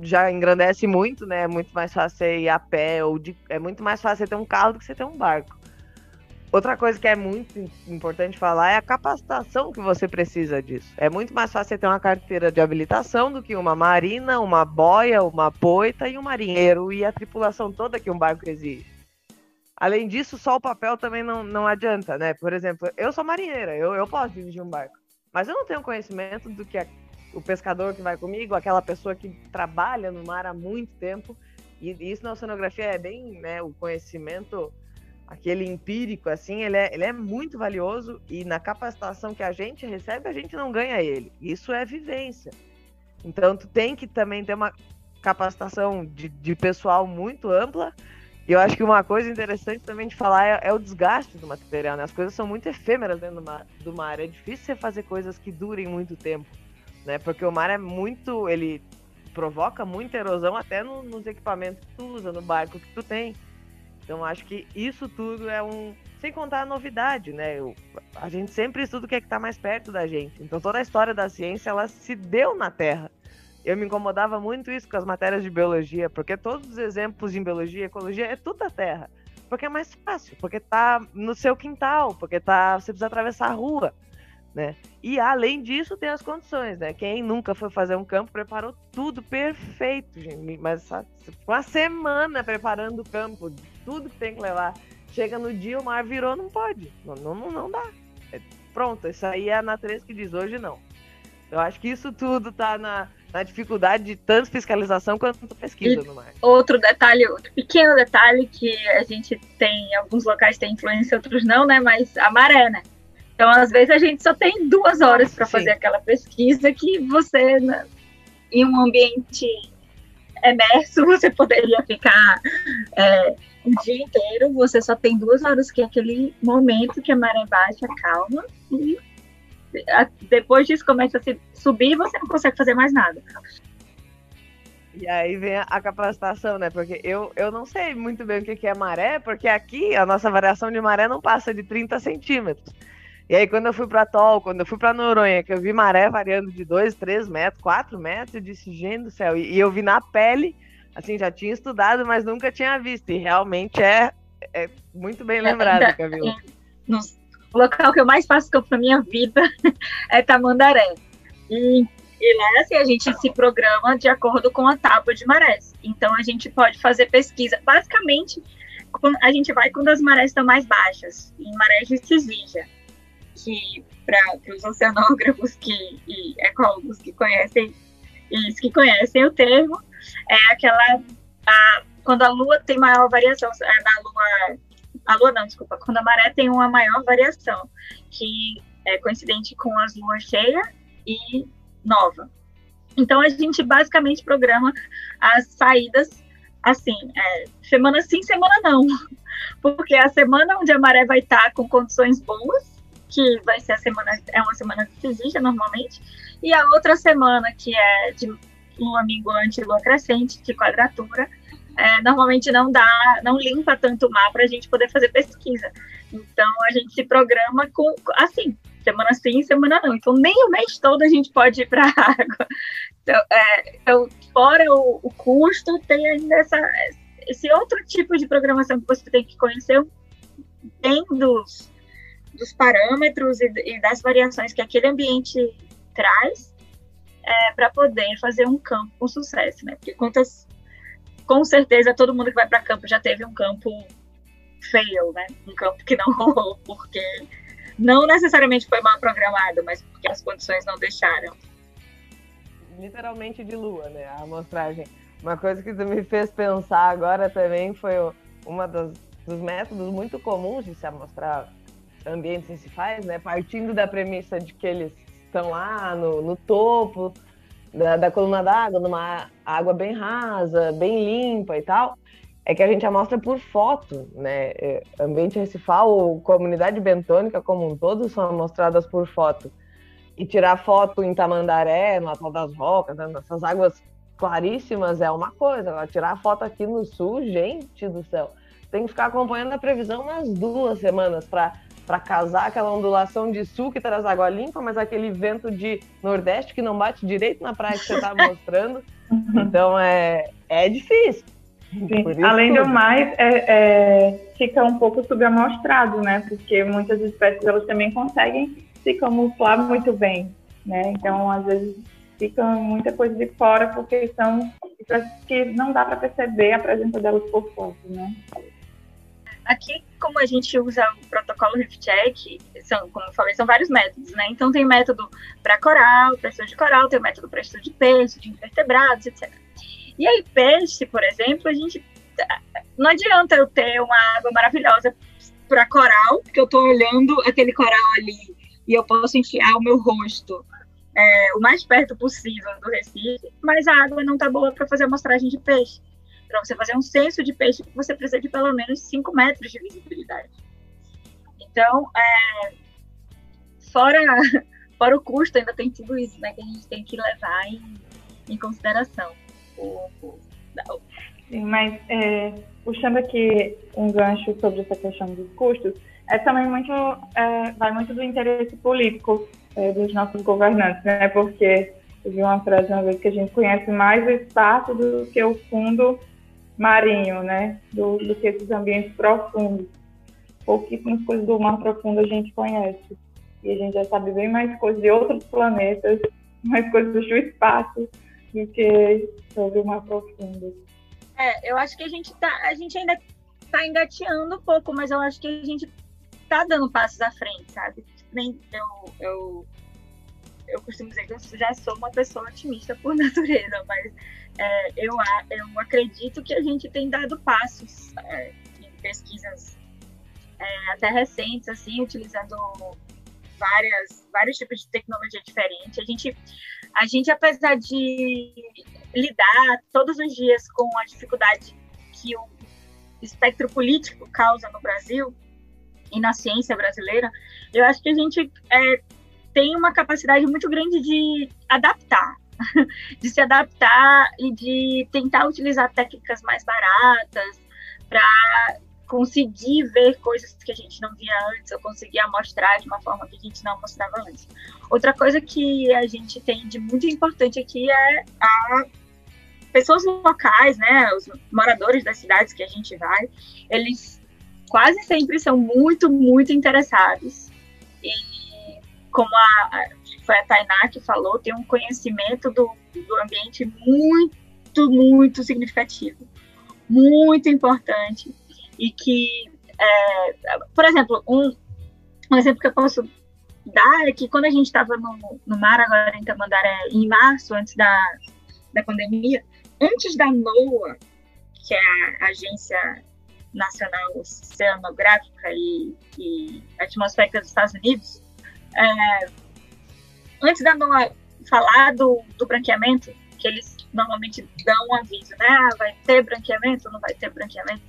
já engrandece muito, né? É muito mais fácil ir a pé, ou de, é muito mais fácil ter um carro do que você ter um barco. Outra coisa que é muito importante falar é a capacitação que você precisa disso. É muito mais fácil você ter uma carteira de habilitação do que uma marina, uma boia, uma poita e um marinheiro e a tripulação toda que um barco exige. Além disso, só o papel também não, não adianta, né? Por exemplo, eu sou marinheira, eu, eu posso dirigir um barco, mas eu não tenho conhecimento do que a, o pescador que vai comigo, aquela pessoa que trabalha no mar há muito tempo, e isso na oceanografia é bem, né, o conhecimento aquele empírico, assim, ele é, ele é muito valioso e na capacitação que a gente recebe, a gente não ganha ele. Isso é vivência. Então, tu tem que também ter uma capacitação de, de pessoal muito ampla. E eu acho que uma coisa interessante também de falar é, é o desgaste do material, né? As coisas são muito efêmeras dentro do mar, do mar. É difícil você fazer coisas que durem muito tempo, né? Porque o mar é muito... ele provoca muita erosão até no, nos equipamentos que tu usa, no barco que tu tem. Então acho que isso tudo é um. Sem contar a novidade, né? Eu, a gente sempre estuda o que é que está mais perto da gente. Então toda a história da ciência ela se deu na Terra. Eu me incomodava muito isso com as matérias de biologia, porque todos os exemplos em biologia e ecologia é tudo da Terra. Porque é mais fácil, porque tá no seu quintal, porque tá, você precisa atravessar a rua né? E além disso, tem as condições, né? Quem nunca foi fazer um campo preparou tudo perfeito, gente. Mas uma semana preparando o campo, tudo que tem que levar. Chega no dia, o mar virou, não pode. Não, não, não dá. É, pronto, isso aí é a natureza que diz hoje não. Eu acho que isso tudo tá na, na dificuldade de tanto fiscalização quanto pesquisa e no mar. Outro detalhe, outro pequeno detalhe que a gente tem, alguns locais tem influência, outros não, né? Mas a maré, né? Então, às vezes, a gente só tem duas horas para fazer aquela pesquisa que você, né, em um ambiente emerso, você poderia ficar é, o dia inteiro, você só tem duas horas, que é aquele momento que a maré baixa, calma, e depois disso começa a se subir e você não consegue fazer mais nada. E aí vem a, capacitação, né? Porque eu, eu não sei muito bem o que é maré, porque aqui a nossa variação de maré não passa de 30 centímetros. E aí, quando eu fui para Tol, quando eu fui para Noronha, que eu vi maré variando de 2, 3 metros, 4 metros, eu disse, gente do céu. E, e, eu vi na pele, assim, já tinha estudado, mas nunca tinha visto. E realmente é, é muito bem lembrado, é, Camila. No local que eu mais faço campo na minha vida é Tamandaré. E, e lá, assim, a gente se programa de acordo com a tábua de marés. Então, a gente pode fazer pesquisa. Basicamente, a gente vai quando as marés estão mais baixas, em marés de Cisígia que para os oceanógrafos que, e ecólogos que conhecem isso que conhecem o termo é aquela a, quando a lua tem maior variação é na lua a lua não desculpa quando a maré tem uma maior variação que é coincidente com as luas cheia e nova. Então a gente basicamente programa as saídas assim é, semana sim semana não porque a semana onde a maré vai estar com condições boas que vai ser a semana, é uma semana que se exige normalmente, e a outra semana, que é de lua minguante e lua crescente, de quadratura, é, normalmente não dá, não limpa tanto o mar para a gente poder fazer pesquisa. Então a gente se programa com assim, semana sim, semana não. Então nem o mês todo a gente pode ir para a água. Então, é, então, fora o, o, custo, tem ainda essa, esse outro tipo de programação que você tem que conhecer bem dos, dos parâmetros e, e, das variações que aquele ambiente traz é, para poder fazer um campo com sucesso, né? Porque quantas, com certeza todo mundo que vai para campo já teve um campo fail, né? Um campo que não rolou porque não necessariamente foi mal programado, mas porque as condições não deixaram. Literalmente de lua, né? A amostragem. Uma coisa que me fez pensar agora também foi uma das, dos métodos muito comuns de se amostrar ambientes recifais, né? Partindo da premissa de que eles estão lá no, no topo da, da coluna d'água, numa água bem rasa, bem limpa e tal, é que a gente amostra por foto, né? É, ambiente recifal comunidade bentônica como um todo são amostradas por foto. E tirar foto em Tamandaré, no Atol das Rocas, né? nessas águas claríssimas é uma coisa. Agora, tirar foto aqui no sul, gente do céu, tem que ficar acompanhando a previsão umas duas semanas para para casar aquela ondulação de sul que traz água limpa, mas aquele vento de nordeste que não bate direito na praia que você está mostrando. Então é, é difícil. Além tudo. do mais, é, é, fica um pouco subamostrado, né? Porque muitas espécies elas também conseguem se camuflar muito bem, né? Então, às vezes, fica muita coisa de fora porque são espécies que não dá para perceber a presença delas por foto, né? Aqui, como a gente usa o protocolo ReefCheck, são, como eu falei, são vários métodos, né? Então, tem método para coral, para estudo de coral, tem método para estudo de peixe, de invertebrados, etc. E aí, peixe, por exemplo, a gente. Não adianta eu ter uma água maravilhosa para coral, porque eu estou olhando aquele coral ali e eu posso enfiar o meu rosto é, o mais perto possível do Recife, mas a água não está boa para fazer amostragem de peixe. Para você fazer um censo de peixe, você precisa de pelo menos 5 metros de visibilidade. Então, é, fora, fora o custo, ainda tem tudo isso né, que a gente tem que levar em, em consideração. O, o, Sim, mas é, puxando aqui um gancho sobre essa questão dos custos, é também muito, é, vai muito do interesse político é, dos nossos governantes, né? Porque eu vi uma frase uma vez que a gente conhece mais o espaço do que o fundo marinho, né? Do, do que esses ambientes profundos. Pouquíssimas coisas do mar profundo a gente conhece. E a gente já sabe bem mais coisas de outros planetas, mais coisas do espaço do que sobre o mar profundo. É, eu acho que a gente tá, a gente ainda tá engateando um pouco, mas eu acho que a gente tá dando passos à frente, sabe? Nem eu, eu, eu costumo dizer que eu já sou uma pessoa otimista por natureza, mas é, eu, eu acredito que a gente tem dado passos é, em pesquisas é, até recentes, assim, utilizando várias, vários tipos de tecnologia diferente. A gente, a gente, apesar de lidar todos os dias com a dificuldade que o espectro político causa no Brasil e na ciência brasileira, eu acho que a gente é, tem uma capacidade muito grande de adaptar de se adaptar e de tentar utilizar técnicas mais baratas para conseguir ver coisas que a gente não via antes, ou conseguir mostrar de uma forma que a gente não mostrava antes. Outra coisa que a gente tem de muito importante aqui é a pessoas locais, né, os moradores das cidades que a gente vai, eles quase sempre são muito, muito interessados. E como a, foi a Tainá que falou, tem um conhecimento do, do ambiente muito, muito significativo, muito importante. E que, é, por exemplo, um, um exemplo que eu posso dar é que quando a gente estava no, no mar, agora em Tamandaré, em março, antes da, da pandemia, antes da NOAA, que é a Agência Nacional Oceanográfica e, e Atmosférica dos Estados Unidos, é, antes da NOAA falar do, do branqueamento, que eles normalmente dão um aviso, né? Ah, vai ter branqueamento não vai ter branqueamento?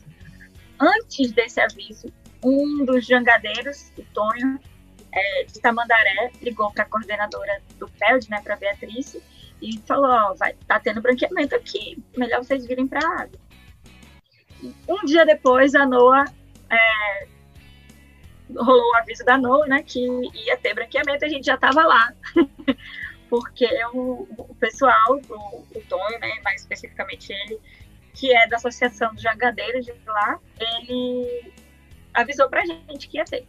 Antes desse aviso, um dos jangadeiros, o Tonho, é, de Tamandaré, ligou para a coordenadora do PELD, né, para Beatriz, e falou: Ó, vai, tá tendo branqueamento aqui, melhor vocês virem para a água. Um dia depois, a NOAA é, rolou o aviso da NOAA, né, que ia ter branqueamento, a gente já estava lá. Porque o, o pessoal, o, o né, mais especificamente ele, que é da Associação dos Jangadeiros de lá, ele avisou pra gente que ia ter.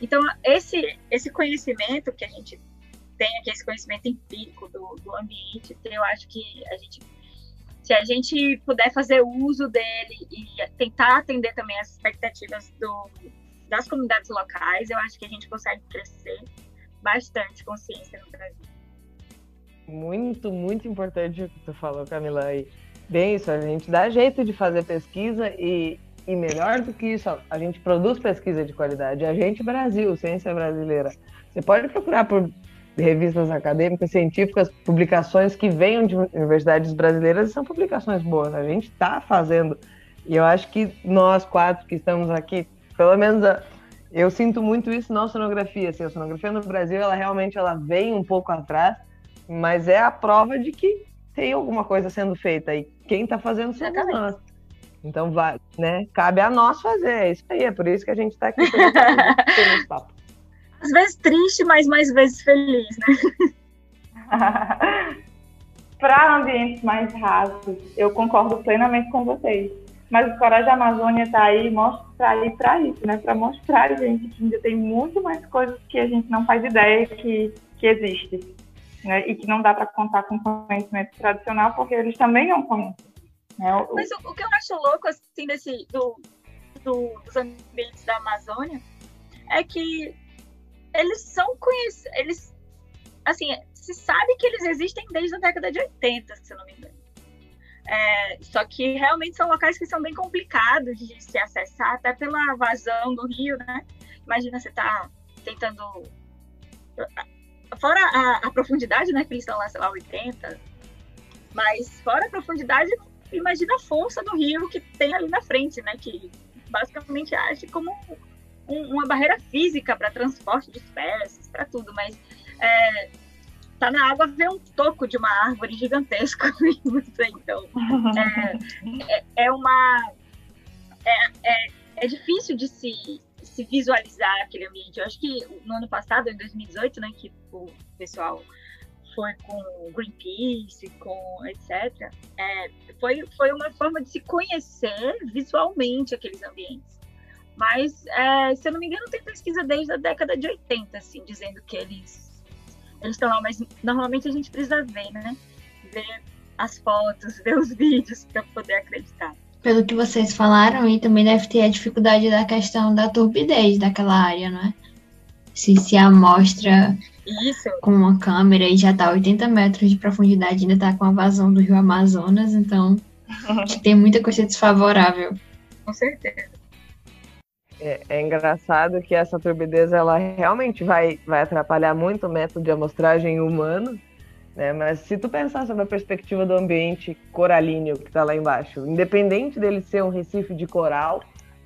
Então, esse, esse conhecimento que a gente tem aqui, esse conhecimento empírico do, do ambiente, eu acho que a gente se a gente puder fazer uso dele e tentar atender também as expectativas do, das comunidades locais, eu acho que a gente consegue crescer bastante consciência no Brasil. Muito, muito importante o que tu falou, Camila. E bem isso, a gente dá jeito de fazer pesquisa e E melhor do que isso, a gente produz pesquisa de qualidade. A gente, Brasil, ciência brasileira. Você pode procurar por revistas acadêmicas, científicas, publicações que venham de universidades brasileiras e são publicações boas. A gente está fazendo. E eu acho que nós quatro que estamos aqui, pelo menos a, eu sinto muito isso na sonografia. Assim, a sonografia no Brasil, ela realmente ela vem um pouco atrás, mas é a prova de que tem alguma coisa sendo feita e quem está fazendo somos nós. Então, vai, né? Cabe a nós fazer. É isso aí, é por isso que a gente está aqui papo. Às vezes triste, mas mais vezes feliz, né? Para ambientes mais rasos, eu concordo plenamente com vocês. Mas o Coragem da Amazônia está aí mostrar aí para isso, né? Para mostrar gente que ainda tem muito mais coisas que a gente não faz ideia que, que existe. Né? E que não dá para contar com conhecimento tradicional, porque eles também não conhecem. Né? O, Mas o, o, que eu acho louco, assim, desse, do, do, dos ambientes da Amazônia é que eles são conhecidos, eles, assim, se sabe que eles existem desde a década de 80, se não me engano. É, só que realmente são locais que são bem complicados de se acessar, até pela vazão do rio, né? Imagina você tá tentando. Fora a, a profundidade, né? Que eles estão lá, sei lá, 80. Mas fora a profundidade, imagina a força do rio que tem ali na frente, né? Que basicamente age como um, uma barreira física para transporte de espécies, para tudo, mas é, tá na água ver um toco de uma árvore gigantesca, então é, é, é uma é, é, é, difícil de se, se visualizar aquele ambiente. Eu acho que no ano passado, em 2018, né, que o pessoal foi com Greenpeace, com etc. É, foi, foi uma forma de se conhecer visualmente aqueles ambientes. Mas, é, se eu não me engano, tem pesquisa desde a década de 80, assim, dizendo que eles eles estão lá, mas normalmente a gente precisa ver, né? Ver as fotos, ver os vídeos para poder acreditar. Pelo que vocês falaram, e também deve ter a dificuldade da questão da turbidez daquela área, não é? Se, se a amostra Isso. com uma câmera e já a 80 metros de profundidade, ainda está com a vazão do rio Amazonas, então tem muita coisa desfavorável. Com certeza. É, é, engraçado que essa turbidez ela realmente vai, vai atrapalhar muito o método de amostragem humano, né? Mas se tu pensar sobre a perspectiva do ambiente coralíneo que está lá embaixo, independente dele ser um recife de coral,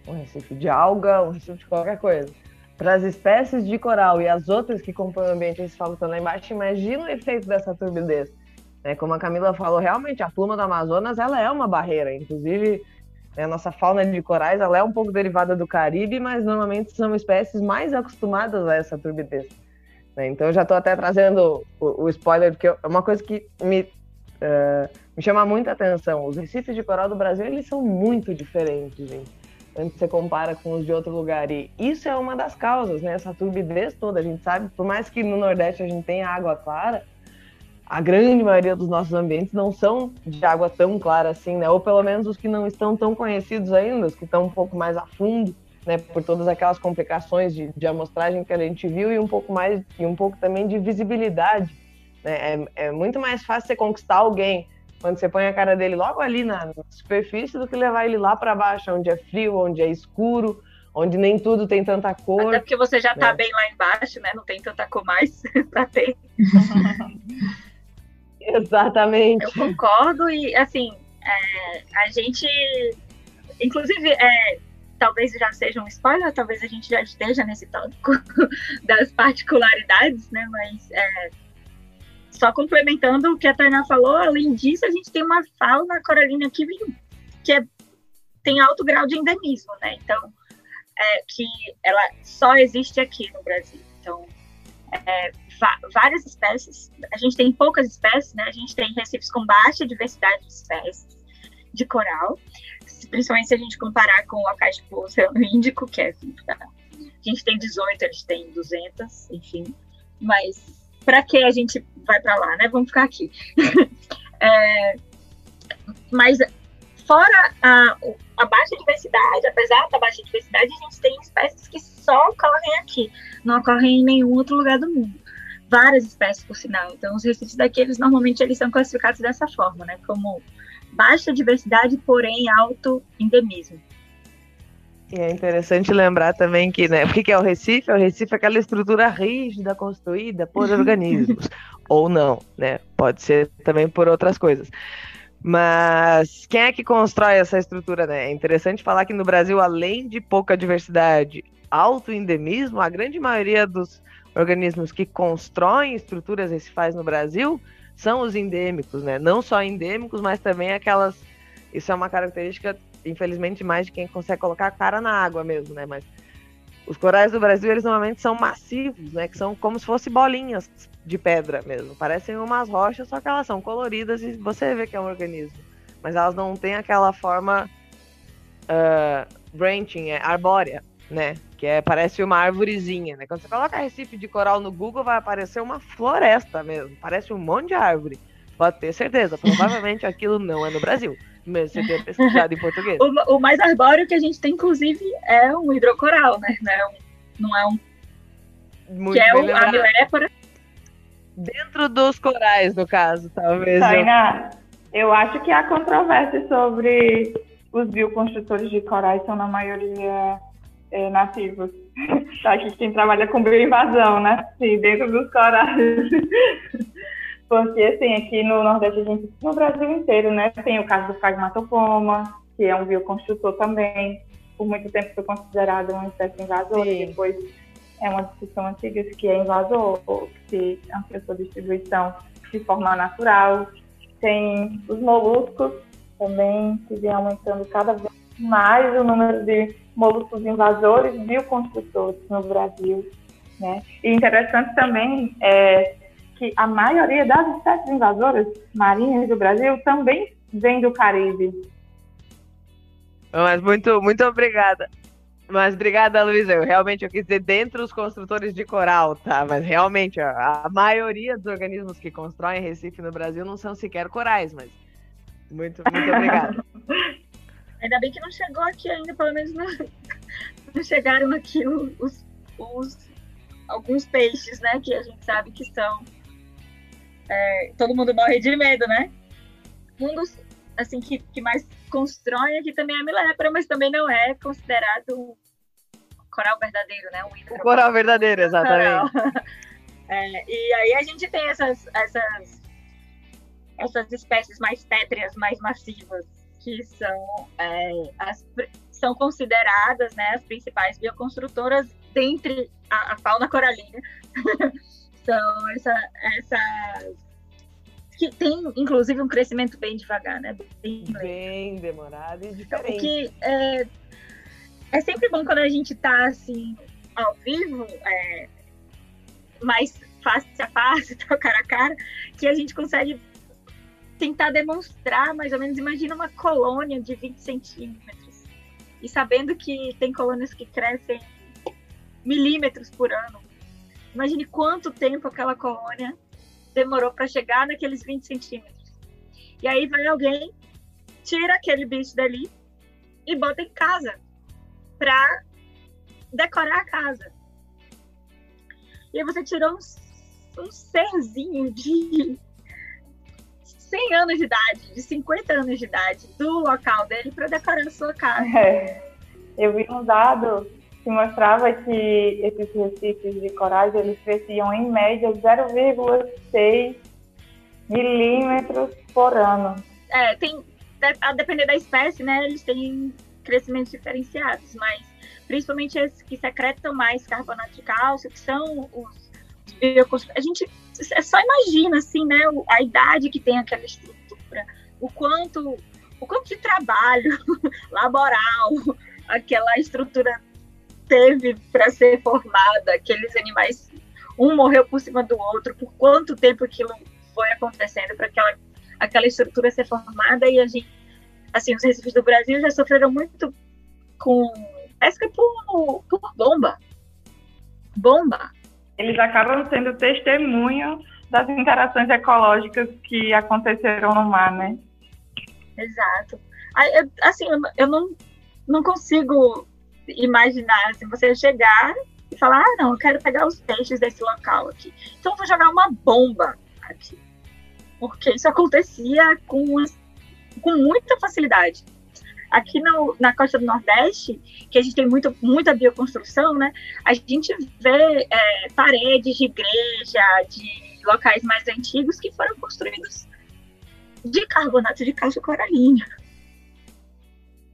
um recife de alga, um recife de qualquer coisa, para as espécies de coral e as outras que compõem o ambiente que estão lá embaixo, imagina o efeito dessa turbidez. Né? Como a Camila falou, realmente a pluma do Amazonas ela é uma barreira, inclusive a nossa fauna de corais ela é um pouco derivada do Caribe, mas normalmente são espécies mais acostumadas a essa turbidez. Né? Então eu já estou até trazendo o, o, spoiler, porque é uma coisa que me, uh, me chama muita atenção. Os recifes de coral do Brasil eles são muito diferentes, gente. Quando você compara com os de outro lugar. E isso é uma das causas, né? Essa turbidez toda, a gente sabe, por mais que no Nordeste a gente tenha água clara, a grande maioria dos nossos ambientes não são de água tão clara assim, né? Ou pelo menos os que não estão tão conhecidos ainda, os que estão um pouco mais a fundo, né? Por todas aquelas complicações de, de amostragem que a gente viu e um pouco mais e um pouco também de visibilidade. Né? É, é muito mais fácil você conquistar alguém quando você põe a cara dele logo ali na superfície do que levar ele lá para baixo, onde é frio, onde é escuro, onde nem tudo tem tanta cor. Até porque você já está né? bem lá embaixo, né? Não tem tanta cor mais para ter. Exatamente. Eu concordo e, assim, é, a gente, inclusive, é, talvez já seja um spoiler, talvez a gente já esteja nesse tópico das particularidades, né? Mas é, só complementando o que a Tainá falou, além disso, a gente tem uma fauna coralina aqui que é, tem alto grau de endemismo, né? Então, é, que ela só existe aqui no Brasil. Então, é, várias espécies. A gente tem poucas espécies, né? A gente tem recifes com baixa diversidade de espécies de coral, principalmente se a gente comparar com locais tipo o Oceano Índico, que é tá? a gente tem 18, eles têm 200, enfim. Mas para que a gente vai para lá, né? Vamos ficar aqui. é, mas fora a, a baixa diversidade, apesar da baixa diversidade, a gente tem espécies que só ocorrem aqui, não ocorrem em nenhum outro lugar do mundo várias espécies, por sinal. Então, os recifes daqui, eles, normalmente, eles são classificados dessa forma, né? Como baixa diversidade, porém alto endemismo. E é interessante lembrar também que, né, o que é o Recife? O Recife é aquela estrutura rígida construída por organismos. Ou não, né? Pode ser também por outras coisas. Mas quem é que constrói essa estrutura, né? É interessante falar que no Brasil, além de pouca diversidade, alto endemismo, a grande maioria dos organismos que constroem estruturas recifais no Brasil são os endêmicos, né? Não só endêmicos, mas também aquelas. Isso é uma característica infelizmente, mais de quem consegue colocar a cara na água mesmo, né? Mas os corais do Brasil, eles normalmente são massivos, né? Que são como se fossem bolinhas de pedra mesmo. Parecem umas rochas, só que elas são coloridas e você vê que é um organismo. Mas elas não têm aquela forma uh, branching, é arbórea, né? Que é, parece uma árvorezinha, né? Quando você coloca Recife de coral no Google, vai aparecer uma floresta mesmo. Parece um monte de árvore. Pode ter certeza. Provavelmente aquilo não é no Brasil mesmo você ter pesquisado em português. O, o, mais arbóreo que a gente tem, inclusive, é um hidrocoral, né? Não é um. Não é um Muito que é o, a milépora. Dentro dos corais, no caso, talvez. eu- Tainá, eu acho que há controvérsia sobre os bioconstrutores de corais são, na maioria, é, nativos. Acho que quem trabalha com bioinvasão, né? Sim, dentro dos corais. Porque, assim, aqui no Nordeste, a gente, no Brasil inteiro, né? Tem o caso do Fragmatopoma, que é um bioconstrutor também. Por muito tempo foi considerado uma espécie invasora. Sim. Depois é uma discussão antiga se é invasor ou se ampliou sua distribuição de forma natural. Tem os moluscos também, que vem aumentando cada vez mais o número de moluscos invasores bioconstrutores no Brasil. Né? E interessante também é que a maioria das espécies invasoras marinhas do Brasil também vem do Caribe. Mas muito, muito obrigada. Mas obrigada, Luísa. Eu realmente eu quis dizer dentre os construtores de coral, tá? Mas realmente a, a maioria dos organismos que constroem Recife no Brasil não são sequer corais, mas muito, muito obrigada. Ainda bem que não chegou aqui ainda, pelo menos não, não chegaram aqui os, os- alguns peixes, né? Que a gente sabe que são. É, todo mundo morre de medo, né? Um dos assim, que, que mais constrói aqui também é a milépora, mas também não é considerado um coral verdadeiro, né? Um O coral verdadeiro, exatamente. É, e aí a gente tem essas, essas, essas espécies mais pétreas, mais massivas, que são, é, as, são consideradas né, as principais bioconstrutoras dentre a, a fauna coralina. são essa, essas que tem, inclusive, um crescimento bem devagar, né? Bem. Bem demorado e O diferente. que é, é sempre bom quando a gente tá assim, ao vivo, é, mais face a face, cara a cara, que a gente consegue tentar demonstrar, mais ou menos, imagina uma colônia de 20 centímetros. E sabendo que tem colônias que crescem milímetros por ano. Imagine quanto tempo aquela colônia demorou para chegar naqueles 20 centímetros. E aí vai alguém, tira aquele bicho dali e bota em casa para decorar a casa. E aí você tirou um, um serzinho de 100 anos de idade, de 50 anos de idade, do local dele para decorar a sua casa. É, eu vi um dado que mostrava que esses recifes de corais eles cresciam em média 0,6 milímetros por ano. É, tem, a depender da espécie, né, eles têm crescimentos diferenciados, mas principalmente esses que secretam mais carbonato de cálcio, que são os A gente é só imagina, assim, né, a idade que tem aquela estrutura, o quanto, o quanto de trabalho laboral aquela estrutura teve para ser formada, aqueles animais, um morreu por cima do outro, por quanto tempo aquilo foi acontecendo para aquela, aquela estrutura ser formada e a gente, assim, os recifes do Brasil já sofreram muito com pesca por, por bomba. Bomba. Eles acabam sendo testemunho das interações ecológicas que aconteceram no mar, né? Exato. Assim, eu, eu não, não consigo imaginar assim, você chegar e falar, ah, não, eu quero pegar os peixes desse local aqui. Então eu vou jogar uma bomba aqui. Porque isso acontecia com, com muita facilidade. aqui no, na costa do Nordeste, que a gente tem muito, muita bioconstrução, né? A gente vê é, paredes de igreja, de locais mais antigos que foram construídos de carbonato de cálcio coralina.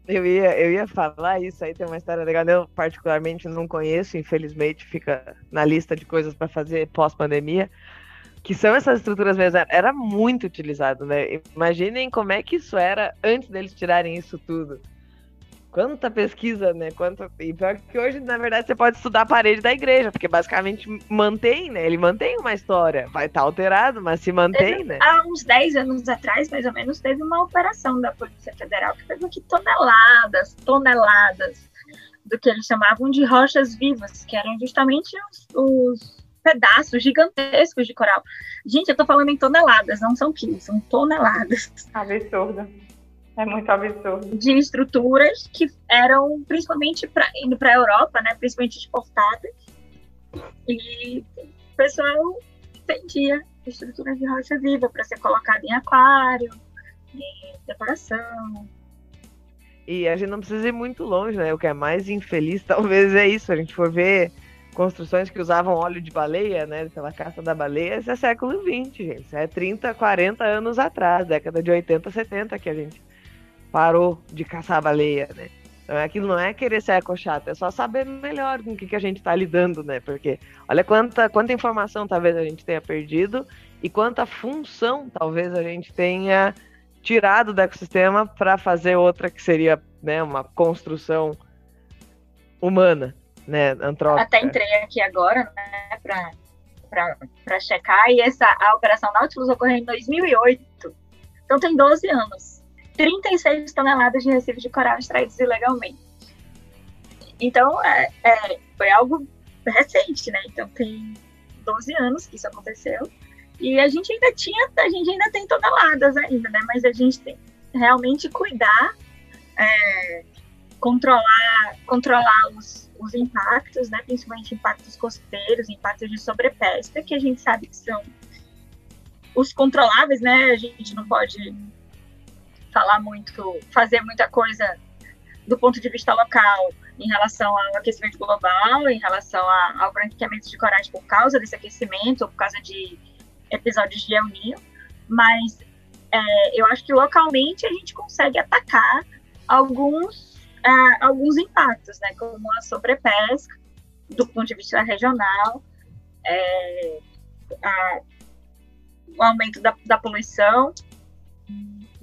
Eu ia, eu ia falar isso aí, tem uma história legal. Eu, particularmente, não conheço, infelizmente, fica na lista de coisas para fazer pós-pandemia. Que são essas estruturas mesmo. Era muito utilizado, né? Imaginem como é que isso era antes deles tirarem isso tudo quanta pesquisa, né? Quanto... E pior que hoje, na verdade, você pode estudar a parede da igreja, porque basicamente mantém, né? Ele mantém uma história. Vai estar tá alterado, mas se mantém, teve, né? Há uns 10 anos atrás, mais ou menos, teve uma operação da Polícia Federal que pegou aqui toneladas, toneladas do que eles chamavam de rochas vivas, que eram justamente os, os pedaços gigantescos de coral. Gente, eu tô falando em toneladas, não são quilos, são toneladas. Absurdo. É muito absurdo. De estruturas que eram principalmente pra, indo para a Europa, né, principalmente exportadas. E o pessoal vendia estruturas de rocha viva para ser colocada em aquário, em decoração. E a gente não precisa ir muito longe, né? O que é mais infeliz talvez é isso. A gente for ver construções que usavam óleo de baleia, né? Pela caça da baleia, isso é século XX, gente. Isso é 30, 40 anos atrás, década de 80, 70 que a gente parou de caçar baleia, né? Então, aquilo não é querer ser eco-chato, é só saber melhor com o que, que a gente está lidando, né? Porque olha quanta, quanta informação talvez a gente tenha perdido e quanta função talvez a gente tenha tirado do ecossistema para fazer outra que seria né, uma construção humana, né, antrópica. Até entrei aqui agora, né, para checar, e essa, a Operação Nautilus ocorreu em 2008, então tem 12 anos. 36 toneladas de recifes de coral extraídos ilegalmente. Então, é, é, foi algo recente, né? Então, tem 12 anos que isso aconteceu. E a gente ainda tinha, a gente ainda tem toneladas ainda, né? Mas a gente tem realmente cuidar, é, controlar, controlar os, os impactos, né? Principalmente impactos costeiros, impactos de sobrepesca, que a gente sabe que são os controláveis, né? A gente não pode falar muito, fazer muita coisa do ponto de vista local em relação ao aquecimento global, em relação ao branqueamento de corais por causa desse aquecimento, ou por causa de episódios de El Niño, mas é, eu acho que localmente a gente consegue atacar alguns, é, alguns impactos, né, como a sobrepesca, do ponto de vista regional, é, a, o aumento da, da poluição,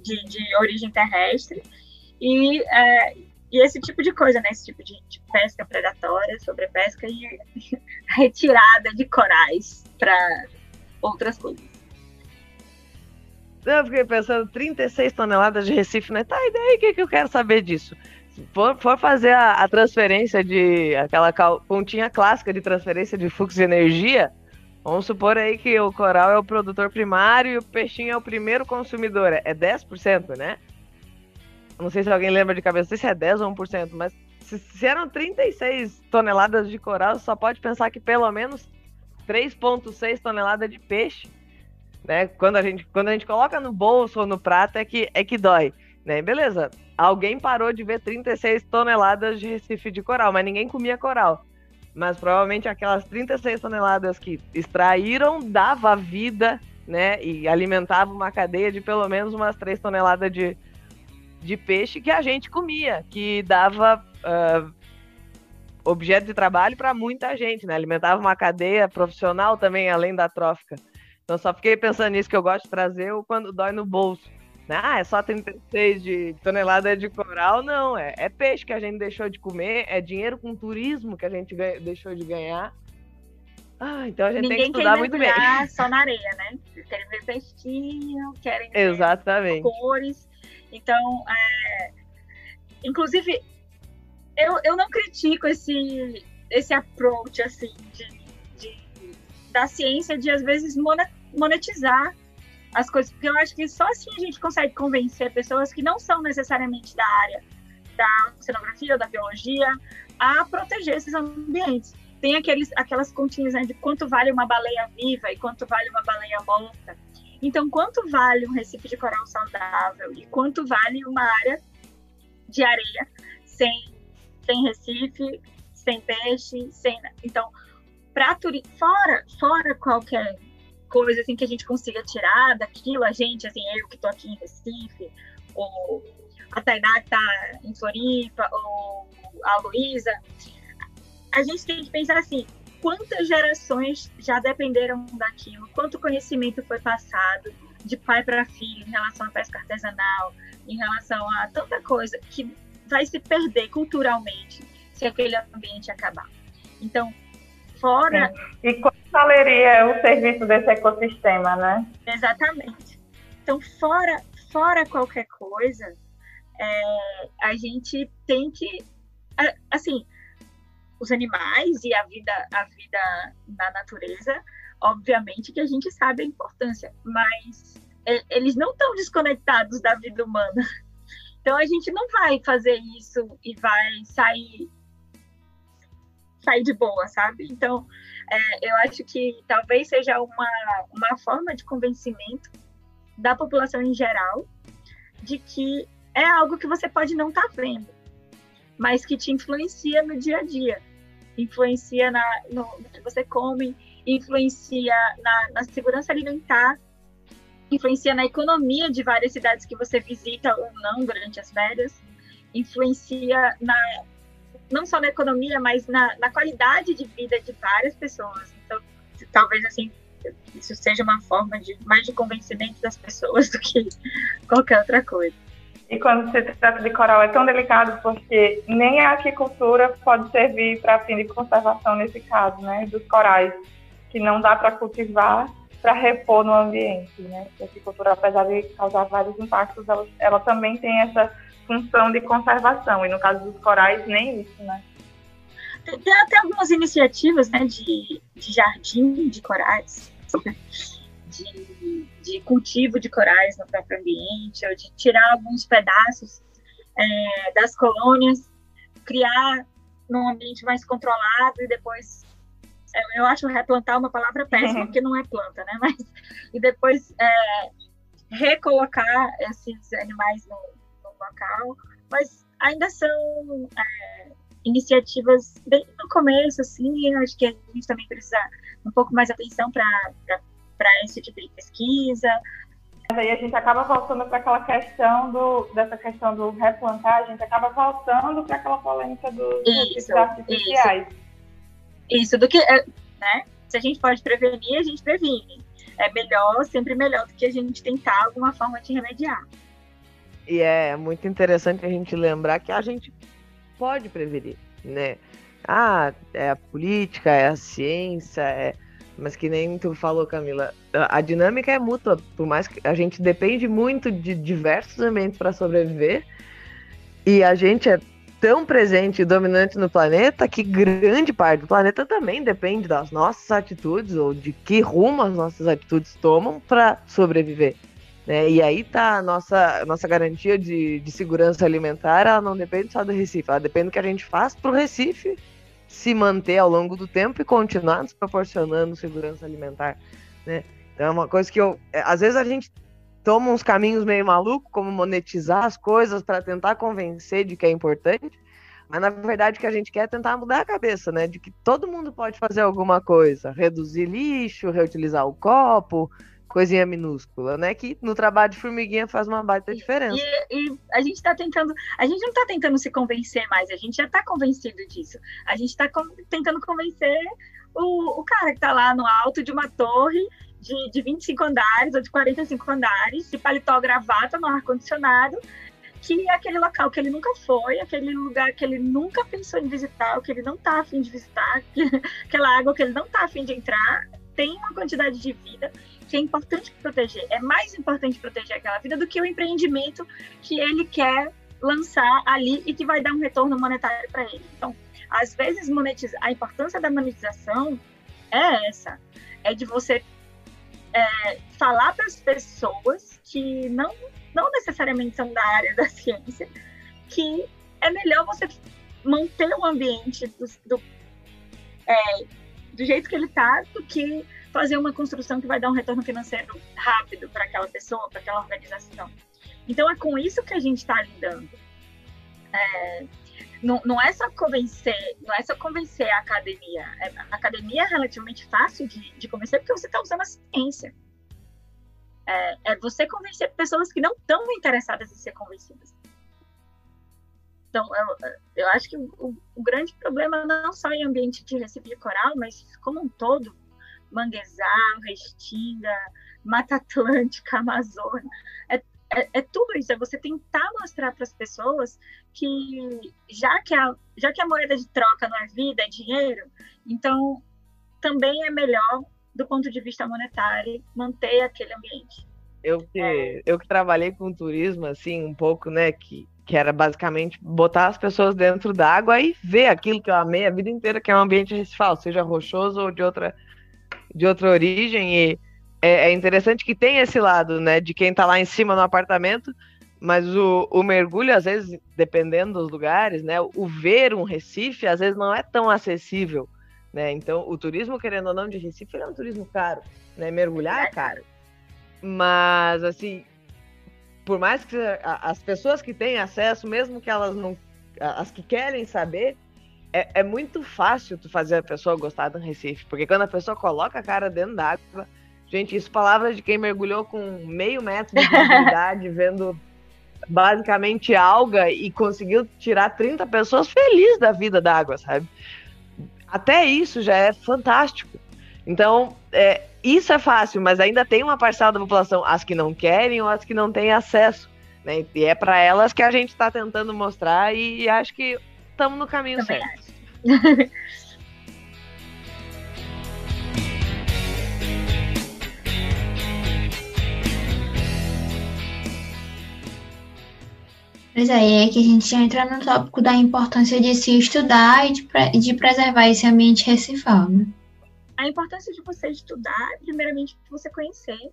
de, de origem terrestre e, é, e esse tipo de coisa, né? Esse tipo de, de pesca predatória, sobrepesca e retirada de corais para outras coisas. Eu fiquei pensando, 36 toneladas de Recife, né? Tá, e daí o que, que eu quero saber disso? Se for, for fazer a, a, transferência de aquela pontinha clássica de transferência de fluxo de energia, Vamos supor aí que o coral é o produtor primário e o peixinho é o primeiro consumidor. É 10%, né? Não sei se alguém lembra de cabeça, se é 10 ou 1%, mas se, se eram 36 toneladas de coral, só pode pensar que pelo menos 3,6 toneladas de peixe. Né? Quando, a gente, quando a gente coloca no bolso ou no prato é que, é que dói. Né? Beleza, alguém parou de ver 36 toneladas de recife de coral, mas ninguém comia coral. Mas provavelmente aquelas 36 toneladas que extraíram dava vida, né? E alimentava uma cadeia de pelo menos umas 3 toneladas de, de peixe que a gente comia, que dava uh, objeto de trabalho para muita gente, né? Alimentava uma cadeia profissional também, além da trófica. Então só fiquei pensando nisso que eu gosto de trazer o quando dói no bolso. Ah, é só 36 de tonelada de coral, não. É, é peixe que a gente deixou de comer, é dinheiro com turismo que a gente ganha, deixou de ganhar. Ah, então a gente Ninguém tem que estudar muito bem. só na areia, né? Querem ver peixinho, querem Exatamente. ver cores. Então, é... inclusive, eu, eu não critico esse, esse approach, assim, de, de da ciência de, às vezes, monetizar as coisas, porque eu acho que só assim a gente consegue convencer pessoas que não são necessariamente da área da oceanografia da biologia a proteger esses ambientes. Tem aqueles, aquelas continhas né, de quanto vale uma baleia viva e quanto vale uma baleia morta. Então, quanto vale um recife de coral saudável e quanto vale uma área de areia, sem, sem Recife, sem peixe, sem. Então, para fora, fora qualquer coisa assim que a gente consiga tirar daquilo, a gente, assim, eu que estou aqui em Recife, ou a Tainá que está em Floripa, ou a Luísa, a gente tem que pensar assim, quantas gerações já dependeram daquilo, quanto conhecimento foi passado de pai para filho em relação à pesca artesanal, em relação a tanta coisa que vai se perder culturalmente se aquele ambiente acabar. Então, fora. Sim. E quanto valeria o serviço desse ecossistema, né? Exatamente. Então, fora, fora qualquer coisa, é, a gente tem que. Assim, os animais e a vida, a vida na natureza, obviamente que a gente sabe a importância, mas eles não estão desconectados da vida humana. Então a gente não vai fazer isso e vai sair sair de boa, sabe? Então é, eu acho que talvez seja uma, uma forma de convencimento da população em geral de que é algo que você pode não estar tá vendo, mas que te influencia no dia a dia, influencia na, no, no que você come, influencia na, na segurança alimentar, influencia na economia de várias cidades que você visita ou não durante as férias, influencia na não só na economia, mas na, na qualidade de vida de várias pessoas. Então, talvez assim isso seja uma forma de mais de convencimento das pessoas do que qualquer outra coisa. E quando se trata de coral é tão delicado porque nem a aquicultura pode servir para fim de conservação nesse caso, né, dos corais, que não dá para cultivar para repor no ambiente, né? A aquicultura, apesar de causar vários impactos, ela, ela também tem essa função de conservação, e no caso dos corais, nem isso, né? Tem até algumas iniciativas, né, de, de jardim de corais, de, de cultivo de corais no próprio ambiente, ou de tirar alguns pedaços é, das colônias, criar num ambiente mais controlado e depois é, eu acho replantar uma palavra péssima, uhum. porque não é planta, né? Mas, e depois é, recolocar esses animais no, local, mas ainda são é, iniciativas bem no começo, assim, eu acho que a gente também precisa um pouco mais atenção para esse tipo de pesquisa. Mas aí a gente acaba voltando para aquela questão do, dessa questão do replantar, a gente acaba voltando para aquela polêmica dos isso, artificiais. Isso. isso, do que, é, né? Se a gente pode prevenir, a gente previne. É melhor, sempre melhor do que a gente tentar alguma forma de remediar. E é muito interessante a gente lembrar que a gente pode prevenir, né? Ah, é a política, é a ciência, é mas que nem tu falou, Camila, a, dinâmica é mútua, por mais que a gente depende muito de diversos ambientes para sobreviver, e a gente é tão presente e dominante no planeta que grande parte do planeta também depende das nossas atitudes ou de que rumo as nossas atitudes tomam para sobreviver. Né? E aí tá a nossa, nossa garantia de, de segurança alimentar, ela não depende só do Recife, ela depende do que a gente faz para o Recife se manter ao longo do tempo e continuar nos proporcionando segurança alimentar, né? Então é uma coisa que eu, é, às vezes a gente toma uns caminhos meio malucos, como monetizar as coisas para tentar convencer de que é importante, mas na verdade o que a gente quer é tentar mudar a cabeça, né? De que todo mundo pode fazer alguma coisa, reduzir lixo, reutilizar o copo, coisinha minúscula, né? Que no trabalho de formiguinha faz uma baita diferença. E, e a gente está tentando, a gente não está tentando se convencer mais, a gente já está convencido disso. A gente está tentando convencer o, o cara que está lá no alto de uma torre de, de 25 andares ou de 45 andares, de paletó gravata no ar-condicionado, que é aquele local que ele nunca foi, aquele lugar que ele nunca pensou em visitar, o que ele não está afim de visitar, aquela água que ele não está afim de entrar, tem uma quantidade de vida que é importante proteger. É mais importante proteger aquela vida do que o empreendimento que ele quer lançar ali e que vai dar um retorno monetário para ele. Então, às vezes, monetiza... a importância da monetização é essa: é de você é, falar para as pessoas que não, não necessariamente são da área da ciência que é melhor você manter o ambiente do, do, é, do jeito que ele está do que fazer uma construção que vai dar um retorno financeiro rápido para aquela pessoa, para aquela organização. Então é com isso que a gente está lidando. É, não, não é só convencer, não é só convencer a academia. É, a academia é relativamente fácil de, de convencer porque você está usando a ciência. É, é, você convencer pessoas que não estão interessadas em ser convencidas. Então, eu, eu acho que o, o, grande problema não só em ambiente de Recife de coral, mas como um todo, Manguezal, Restinga, Mata Atlântica, Amazônia, é, é, é tudo isso, é você tentar mostrar para as pessoas que já que, a, já que a moeda de troca não é vida, é dinheiro, então também é melhor do ponto de vista monetário manter aquele ambiente. Eu que, é. eu que trabalhei com turismo, assim, um pouco, né, que que era basicamente botar as pessoas dentro d'água e ver aquilo que eu amei a vida inteira, que é um ambiente recifal, seja rochoso ou de outra, de outra origem. E é, é interessante que tem esse lado, né, de quem está lá em cima no apartamento, mas o, o, mergulho, às vezes, dependendo dos lugares, né, o ver um Recife, às vezes, não é tão acessível. Né? Então, o turismo, querendo ou não, de Recife, é um turismo caro. Né? Mergulhar é caro. Mas, assim, por mais que as pessoas que têm acesso, mesmo que elas não. As que querem saber, é, é, muito fácil tu fazer a pessoa gostar do Recife. Porque quando a pessoa coloca a cara dentro d'água. Gente, isso palavras de quem mergulhou com meio metro de profundidade, vendo basicamente alga e conseguiu tirar 30 pessoas felizes da vida d'água, sabe? Até isso já é fantástico. Então, é, isso é fácil, mas ainda tem uma parcela da população, as que não querem ou as que não têm acesso. Né? E é para elas que a gente está tentando mostrar e, acho que estamos no caminho Também certo. Pois é, é que a gente entra no tópico da importância de se estudar e de, de preservar esse ambiente recifal, né? a importância de você estudar, primeiramente, você conhecer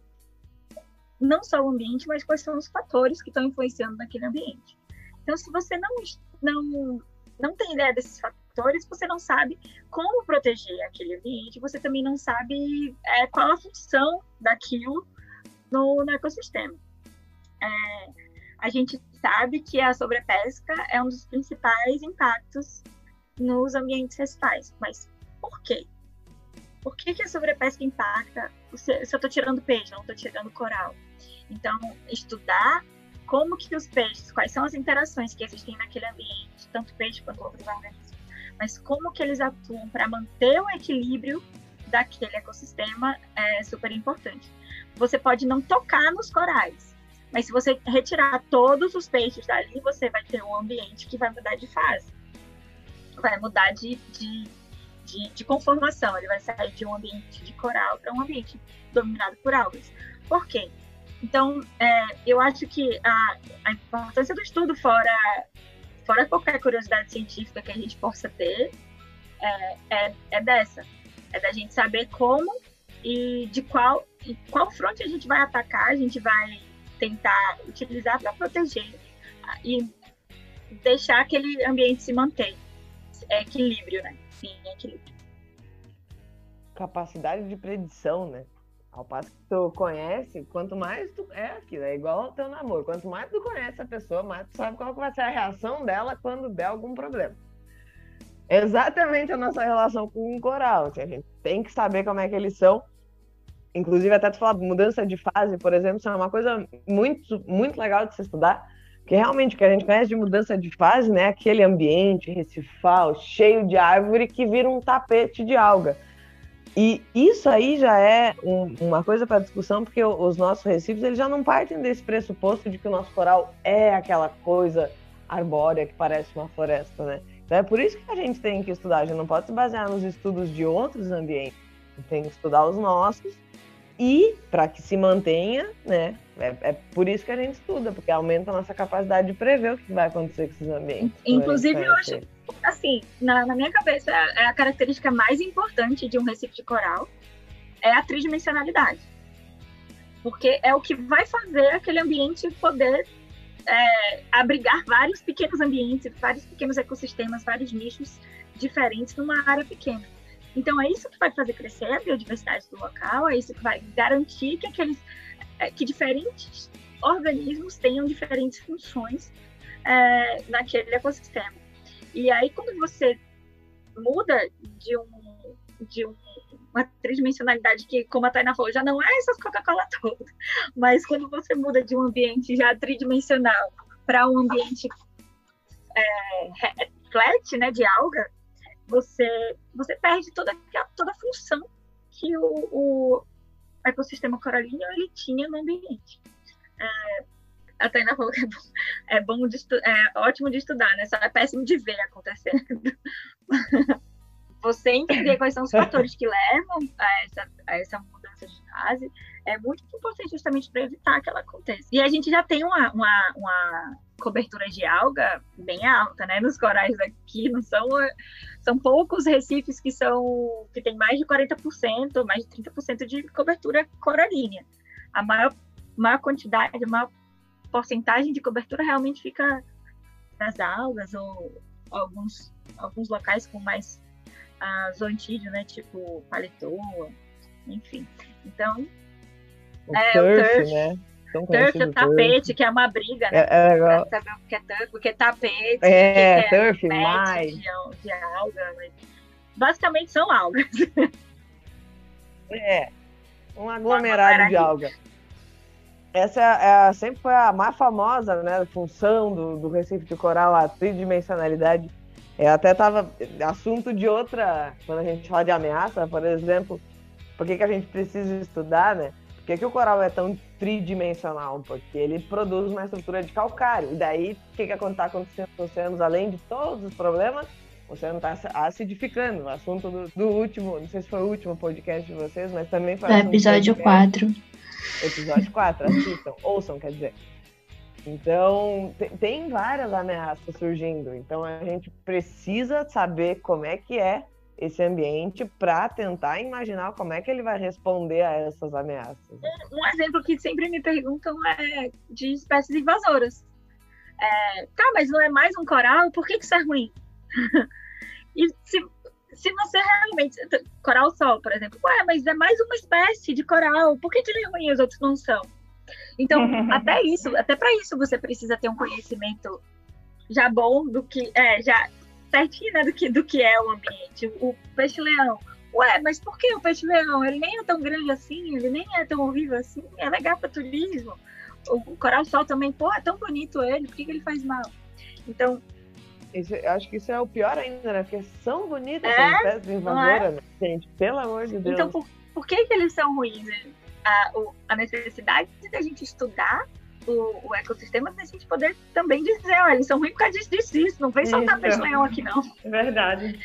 não só o ambiente, mas quais são os fatores que estão influenciando naquele ambiente. Então, se você não, não, não tem ideia desses fatores, você não sabe como proteger aquele ambiente, você também não sabe é, qual a função daquilo no, no ecossistema. É, a gente sabe que a sobrepesca é um dos principais impactos nos ambientes recifais, mas por quê? por que, que a sobrepesca impacta se, eu estou tirando peixe, não estou tirando coral? Então, estudar como que os peixes, quais são as interações que existem naquele ambiente, tanto peixe quanto outros organismos, mas como que eles atuam para manter o equilíbrio daquele ecossistema é super importante. Você pode não tocar nos corais, mas se você retirar todos os peixes dali, você vai ter um ambiente que vai mudar de fase, vai mudar de, de de, de conformação. Ele vai sair de um ambiente de coral para um ambiente dominado por algas. Por quê? Então, é, eu acho que a, a, importância do estudo, fora, fora qualquer curiosidade científica que a gente possa ter, é, é, é dessa. É da gente saber como e de qual, e qual fronte a gente vai atacar, a gente vai tentar utilizar para proteger e deixar aquele ambiente se manter. É equilíbrio, né? sim, equilíbrio. Capacidade de predição, né? Ao passo que tu conhece, quanto mais tu. É aquilo, é igual ao teu namoro. Quanto mais tu conhece a pessoa, mais tu sabe qual vai ser a reação dela quando der algum problema. Exatamente a nossa relação com o coral. Assim, a gente tem que saber como é que eles são. Inclusive, até tu falar mudança de fase, por exemplo, isso é uma coisa muito, muito legal de se estudar porque realmente o que a gente conhece de mudança de fase, né, aquele ambiente recifal, cheio de árvore que vira um tapete de alga. E isso aí já é um, uma coisa para discussão, porque os nossos recifes eles já não partem desse pressuposto de que o nosso coral é aquela coisa arbórea que parece uma floresta, né? Então é por isso que a gente tem que estudar, a gente não pode se basear nos estudos de outros ambientes, tem que estudar os nossos e para que se mantenha, né? É, é, por isso que a gente estuda, porque aumenta a nossa capacidade de prever o que vai acontecer com esses ambientes. Inclusive, eu acho, assim, na, na, minha cabeça, é a característica mais importante de um recife de coral é a tridimensionalidade. Porque é o que vai fazer aquele ambiente poder é, abrigar vários pequenos ambientes, vários pequenos ecossistemas, vários nichos diferentes numa área pequena. Então é isso que vai fazer crescer a biodiversidade do local, é isso que vai garantir que aqueles é, que diferentes organismos tenham diferentes funções é, naquele ecossistema. E aí, quando você muda de, um, de um, uma tridimensionalidade que, como a Taina falou, já não é essas Coca-Cola todas, mas quando você muda de um ambiente já tridimensional para um ambiente é, flat, né, de alga, você, você perde toda, toda a função que o, o ecossistema coralino ele tinha no ambiente. É, a Taina falou que é bom, é, bom de é ótimo de estudar, né? Só é péssimo de ver acontecendo. Você entender quais são os fatores que levam a essa, a essa mudança de fase é muito importante justamente para evitar que ela aconteça. E a gente já tem uma, uma, uma cobertura de alga bem alta, né? Nos corais aqui não são são poucos recifes que são que tem mais de 40%, mais de 30% de cobertura coralínea. A maior maior quantidade, a maior porcentagem de cobertura realmente fica nas algas ou alguns alguns locais com mais uh, zoantídeo, né? Tipo paletoa, enfim. Então, o é, turf, o turf, né? Turf, o tapete, turf. que é uma briga, né? É, é saber o que é turf, o que é tapete, é, que é turf, mais. De, de alga, mas... Basicamente são algas. É, um aglomerado de alga. Essa é, é, sempre foi a mais famosa, né, função do, do Recife de Coral, a tridimensionalidade. É, até estava assunto de outra, quando a gente fala de ameaça, por exemplo, por que, que a gente precisa estudar, né? Por que, que o coral é tão tridimensional? Porque ele produz uma estrutura de calcário. E daí, o que, que está acontecendo com os oceanos? Além de todos os problemas, o oceano está acidificando. O assunto do, do, último, não sei se foi o último podcast de vocês, mas também foi. o episódio 4. Episódio 4, assistam, ouçam, quer dizer. Então, tem várias ameaças surgindo. Então, a gente precisa saber como é que é esse ambiente para tentar imaginar como é que ele vai responder a essas ameaças. Um, exemplo que sempre me perguntam é de espécies invasoras. É, tá, mas não é mais um coral? Por que, que isso é ruim? e se, se você realmente. Coral sol, por exemplo. Ué, mas é mais uma espécie de coral. Por que, que ele é ruim e os outros não são? Então, até isso, até para isso você precisa ter um conhecimento já bom do que. É, já certinho né, do, que, do que é o ambiente. O peixe-leão. Ué, mas por que o peixe-leão? Ele nem é tão grande assim, ele nem é tão horrível assim, é legal para turismo. O, coral-sol também, pô, é tão bonito ele, por que, que ele faz mal? Então. Isso, acho que isso é o pior ainda, né? Porque são bonitas é, as espécies invasoras, é? né? Gente, pelo amor de Deus. Então, por, por que, que eles são ruins? A, a necessidade da gente estudar o, o ecossistema para a gente poder também dizer, olha, eles são ruins por causa disso, disso, disso. Não vem soltar peixe-leão aqui, não. É verdade.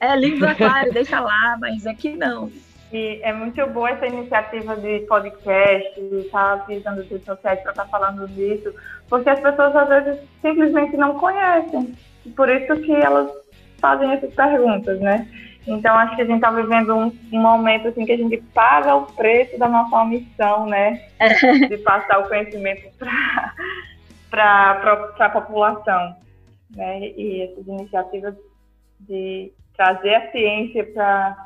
É lindo aquário, deixa lá, mas aqui não. E é muito boa essa iniciativa de podcast, de estar tá utilizando as redes sociais para estar tá falando disso, porque as pessoas às vezes simplesmente não conhecem. Por isso que elas fazem essas perguntas, né? Então, acho que a gente está vivendo um, um, momento assim que a gente paga o preço da nossa missão, né? De passar o conhecimento para a população. Né? E essas iniciativas de trazer a ciência para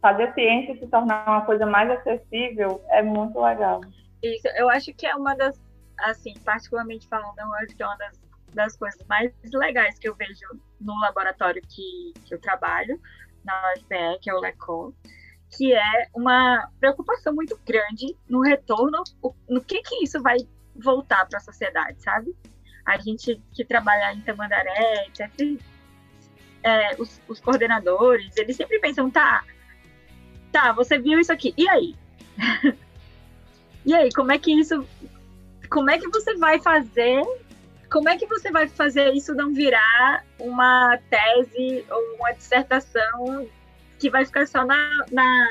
fazer a ciência se tornar uma coisa mais acessível é muito legal. Isso, eu acho que é uma das, assim, particularmente falando, eu acho que é uma das das coisas mais legais que eu vejo no laboratório que, que eu trabalho, na UFPE, que é o LECOL, que é uma preocupação muito grande no retorno, no que que isso vai voltar para a sociedade, sabe? A gente que trabalha em Tamandaré, etc., é, os, os, coordenadores, eles sempre pensam, tá, tá, você viu isso aqui, e aí? e aí, como é que isso, como é que você vai fazer como é que você vai fazer isso não virar uma tese ou uma dissertação que vai ficar só na, na,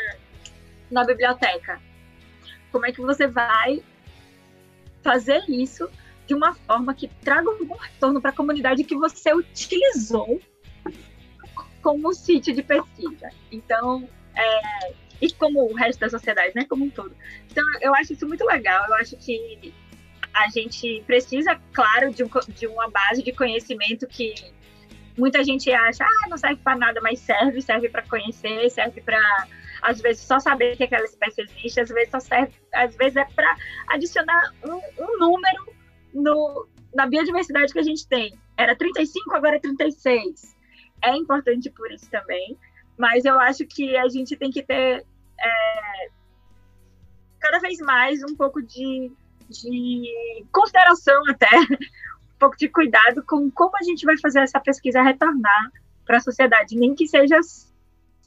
na biblioteca? Como é que você vai fazer isso de uma forma que traga um retorno para a comunidade que você utilizou como sítio de pesquisa? Então, é, e como o resto da sociedade, né, como um todo. Então, eu acho isso muito legal. Eu acho que a gente precisa, claro, de, um, de uma base de conhecimento que muita gente acha, ah, não serve para nada, mas serve, serve para conhecer, serve para às vezes só saber que aquela espécie existe, às vezes só serve, às vezes é para adicionar um, um, número no, na biodiversidade que a gente tem. Era 35, agora é 36. É importante por isso também, mas eu acho que a gente tem que ter é, cada vez mais um pouco de, de consideração até, um pouco de cuidado com como a gente vai fazer essa pesquisa retornar para a sociedade, nem que seja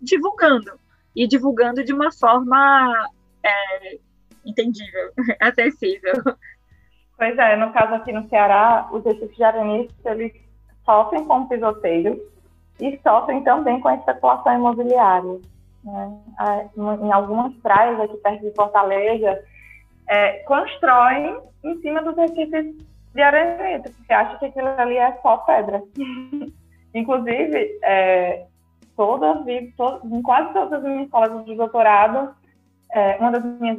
divulgando, e divulgando de uma forma é, entendível, acessível. Pois é, no caso aqui no Ceará, os arenistas, eles sofrem com pisoteio e sofrem também com a especulação imobiliária. Né? Em algumas praias aqui perto de Fortaleza, é, constroem em cima dos recifes de arenito, porque acham que aquilo ali é só pedra. Inclusive, é, toda, em quase todas as minhas escolas de doutorado, é, uma, das minhas,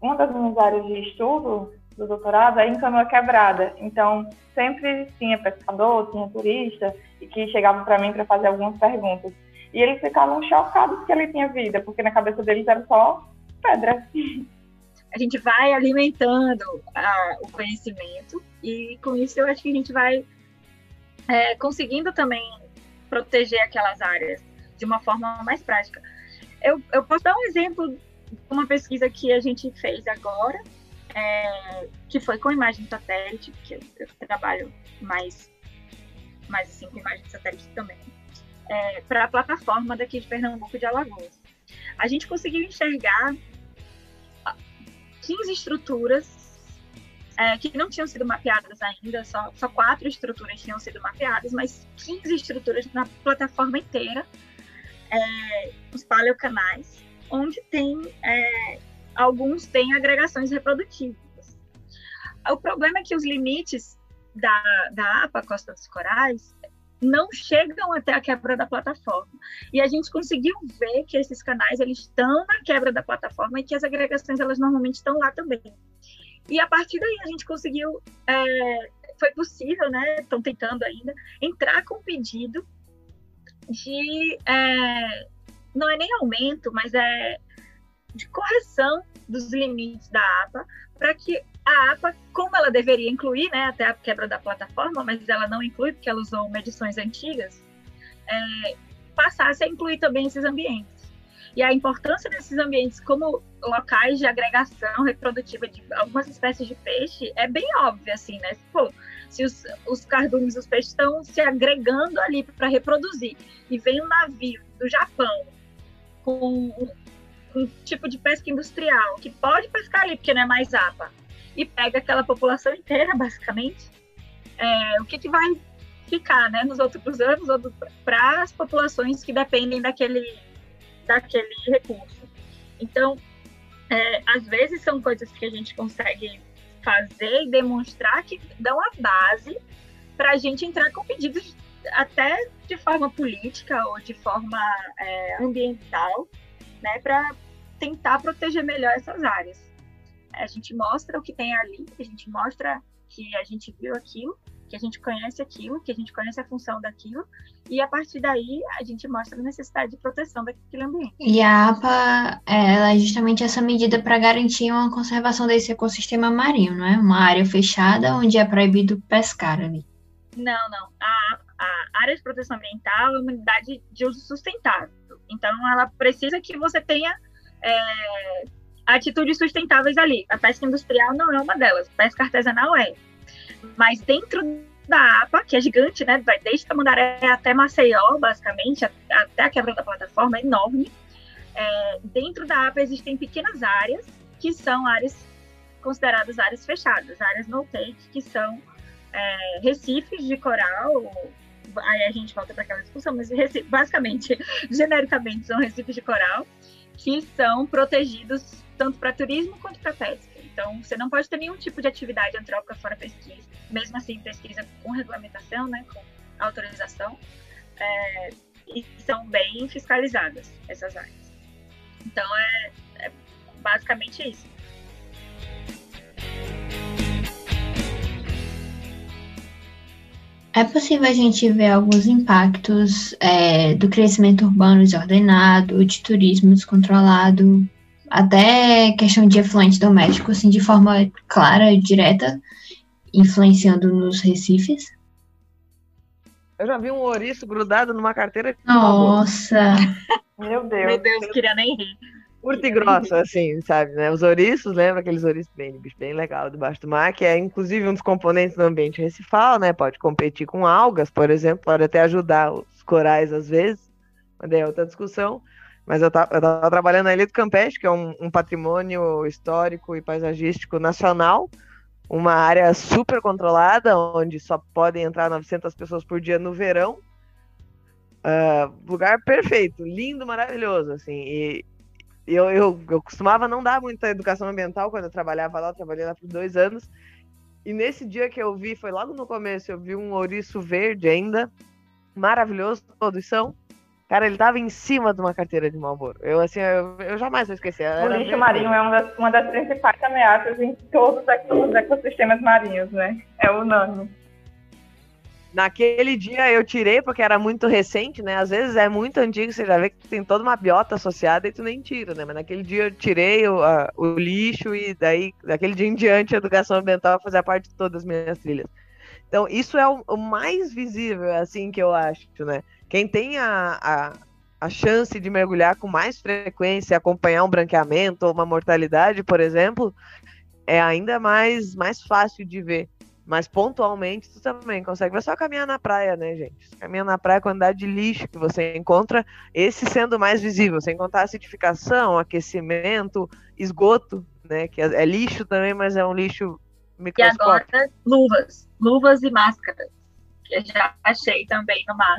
uma das minhas áreas de estudo do doutorado é em canoa quebrada. Então, sempre tinha pescador, tinha turista, e que chegavam para mim para fazer algumas perguntas. E eles ficavam chocados que ele tinha vida, porque na cabeça deles era só pedra. A gente vai alimentando a, o conhecimento, e com isso eu acho que a gente vai é, conseguindo também proteger aquelas áreas de uma forma mais prática. Eu, eu posso dar um exemplo de uma pesquisa que a gente fez agora, é, que foi com imagem satélite, porque eu, eu trabalho mais, mais assim, com imagem satélite também, é, para a plataforma daqui de Pernambuco de Alagoas. A gente conseguiu enxergar 15 estruturas é, que não tinham sido mapeadas ainda, só, só quatro estruturas tinham sido mapeadas, mas 15 estruturas na plataforma inteira, é, os paleocanais, onde tem é, alguns têm agregações reprodutivas. O problema é que os limites da, da APA Costa dos Corais não chegam até a quebra da plataforma. E a gente conseguiu ver que esses canais eles estão na quebra da plataforma e que as agregações elas normalmente estão lá também. E a partir daí a gente conseguiu, é, foi possível, né? Estão tentando ainda entrar com pedido de é, não é nem aumento, mas é de correção dos limites da APA para que a APA, como ela deveria incluir, né, até a quebra da plataforma, mas ela não inclui porque ela usou medições antigas, é, passasse a incluir também esses ambientes. E a importância desses ambientes como locais de agregação reprodutiva de algumas espécies de peixe é bem óbvia, assim, né? Pô, se os, os cardumes, os peixes estão se agregando ali para reproduzir e vem um navio do Japão com um tipo de pesca industrial que pode pescar ali porque não é mais APA e pega aquela população inteira, basicamente, é, o que, que vai ficar né, nos outros anos para as populações que dependem daquele, daquele recurso. Então, é, às vezes são coisas que a gente consegue fazer e demonstrar que dão a base para a gente entrar com pedidos até de forma política ou de forma é, ambiental, né, para tentar proteger melhor essas áreas. A gente mostra o que tem ali, a gente mostra que a gente viu aquilo, que a gente conhece aquilo, que a gente conhece a função daquilo, e a partir daí a gente mostra a necessidade de proteção daquele ambiente. E a APA ela é justamente essa medida para garantir uma conservação desse ecossistema marinho, não é? Uma área fechada onde é proibido pescar ali. Não, não. A, a área de proteção ambiental é uma unidade de uso sustentável. Então, ela precisa que você tenha é, atitudes sustentáveis ali. A pesca industrial não é uma delas, a pesca artesanal é. Mas dentro da APA, que é gigante, né? Vai desde Tamandaré até Maceió, basicamente, até a quebra da plataforma, é enorme. É, dentro da APA existem pequenas áreas, que são áreas consideradas áreas fechadas, áreas no-take, que são é, recifes de coral, aí a gente volta para aquela discussão, mas basicamente, genericamente, são recifes de coral, que são protegidos tanto para turismo quanto para pesca. Então, você não pode ter nenhum tipo de atividade antrópica fora pesquisa, mesmo assim, pesquisa com regulamentação, né, com autorização, é, e são bem fiscalizadas essas áreas. Então, é, é basicamente isso. É possível a gente ver alguns impactos é, do crescimento urbano desordenado, de turismo descontrolado, até questão de efluente doméstico, assim, de forma clara e direta, influenciando nos recifes? Eu já vi um ouriço grudado numa carteira. Nossa, Meu Deus. Meu Deus, queria nem rir. Curto e grosso, assim, sabe, né? Os ouriços, lembra aqueles ouriços bem, bem legal debaixo do mar, que é inclusive um dos componentes do ambiente recifal, né? Pode competir com algas, por exemplo, pode até ajudar os corais às vezes, mas é outra discussão. Mas eu tava, eu tava trabalhando na Ilha do Campeche, que é um, um patrimônio histórico e paisagístico nacional, uma área super controlada, onde só podem entrar 900 pessoas por dia no verão. Ah, lugar perfeito, lindo, maravilhoso, assim. E eu, eu, eu costumava não dar muita educação ambiental quando eu trabalhava lá, eu trabalhei lá por dois anos. E nesse dia que eu vi, foi logo no começo, eu vi um ouriço verde ainda, maravilhoso, todos são. Cara, ele tava em cima de uma carteira de Marlboro. Eu, assim, eu, eu jamais vou esquecer. O Era lixo verde. marinho é uma das, uma das principais ameaças em todos os ecossistemas marinhos, né? É unânime. Naquele dia eu tirei porque era muito recente, né? Às vezes é muito antigo, você já vê que tem toda uma biota associada e tu nem tira, né? Mas naquele dia eu tirei o, a- o lixo e daí, daquele dia em diante, a educação ambiental fazia parte de todas as minhas trilhas. Então, isso é o, o mais visível, assim, que eu acho, né? Quem tem a, a, a chance de mergulhar com mais frequência, acompanhar um branqueamento ou uma mortalidade, por exemplo, é ainda mais, mais fácil de ver. Mas pontualmente tu também consegue ver só caminhar na praia, né, gente? Caminhar na praia, a quantidade de lixo que você encontra, esse sendo mais visível, sem contar acidificação, aquecimento, esgoto, né? Que é, é lixo também, mas é um lixo E microscópico. agora, luvas. Luvas e máscaras. Que eu já achei também no mar.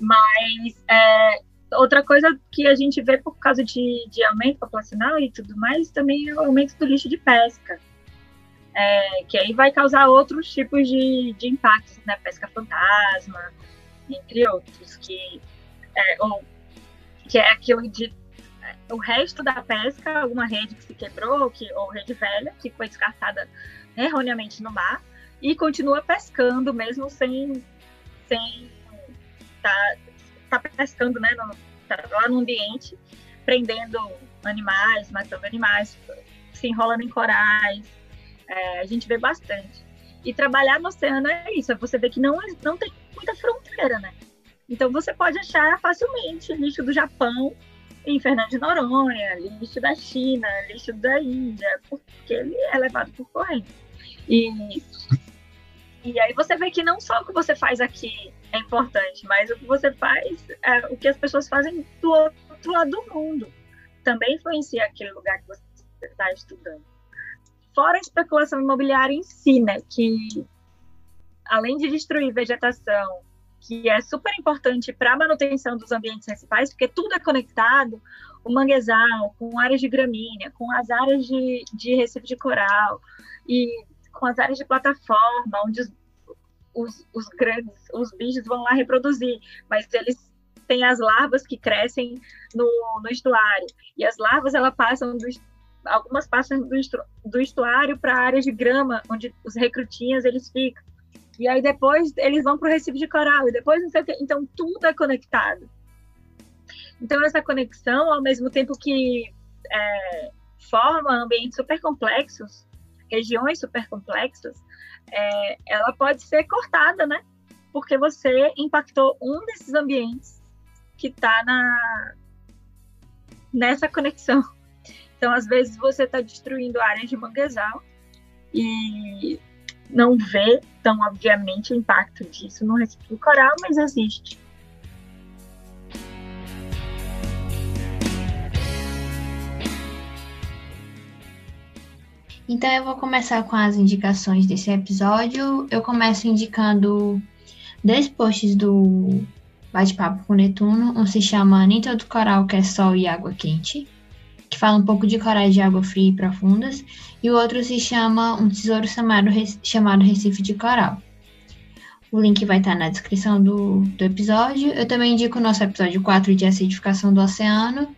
Mas é, outra coisa que a gente vê por causa de, de aumento populacional e tudo mais, também é o aumento do lixo de pesca. É, que aí vai causar outros tipos de, de impactos, né? Pesca fantasma, entre outros. Que é, ou, que é aquilo de é, o resto da pesca, alguma rede que se quebrou, que, ou rede velha, que foi descartada erroneamente no mar, e continua pescando mesmo sem sem tá, tá pescando né, no, tá lá no ambiente, prendendo animais, matando animais, se enrolando em corais. É, a gente vê bastante. E trabalhar no oceano é isso, é você vê que não, não tem muita fronteira, né? Então você pode achar facilmente lixo do Japão em Fernando de Noronha, lixo da China, lixo da Índia, porque ele é levado por corrente. E, e aí você vê que não só o que você faz aqui é importante, mas o que você faz, é, o que as pessoas fazem do outro lado do mundo, também influencia aquele lugar que você está estudando. Fora a especulação imobiliária em si, né, que além de destruir vegetação, que é super importante para a manutenção dos ambientes recifais, porque tudo é conectado, o manguezal, com áreas de gramínea, com as áreas de, de recife de coral, e com as áreas de plataforma, onde os, os, os grandes, os bichos vão lá reproduzir, mas eles têm as larvas que crescem no, no estuário, e as larvas, elas passam do, algumas passam do, do estuário para áreas de grama, onde os recrutinhas, eles ficam. E aí depois eles vão para o Recife de Coral, e depois não sei o quê. Então tudo é conectado. Então essa conexão, ao mesmo tempo que é, forma ambientes super complexos, regiões super complexas, é, ela pode ser cortada, né? Porque você impactou um desses ambientes que está na nessa conexão. Então, às vezes, você está destruindo áreas de manguezal e não vê tão obviamente o impacto disso no recife coral, mas existe. Então eu vou começar com as indicações desse episódio. Eu começo indicando dois posts do Bate-Papo com Netuno. Um se chama Nem Todo Coral Quer Sol e Água Quente, que fala um pouco de corais de água fria e profundas. E o outro se chama Um Tesouro Chamado, chamado Recife de Coral. O link vai estar na descrição do, do episódio. Eu também indico o nosso episódio 4 de acidificação do oceano.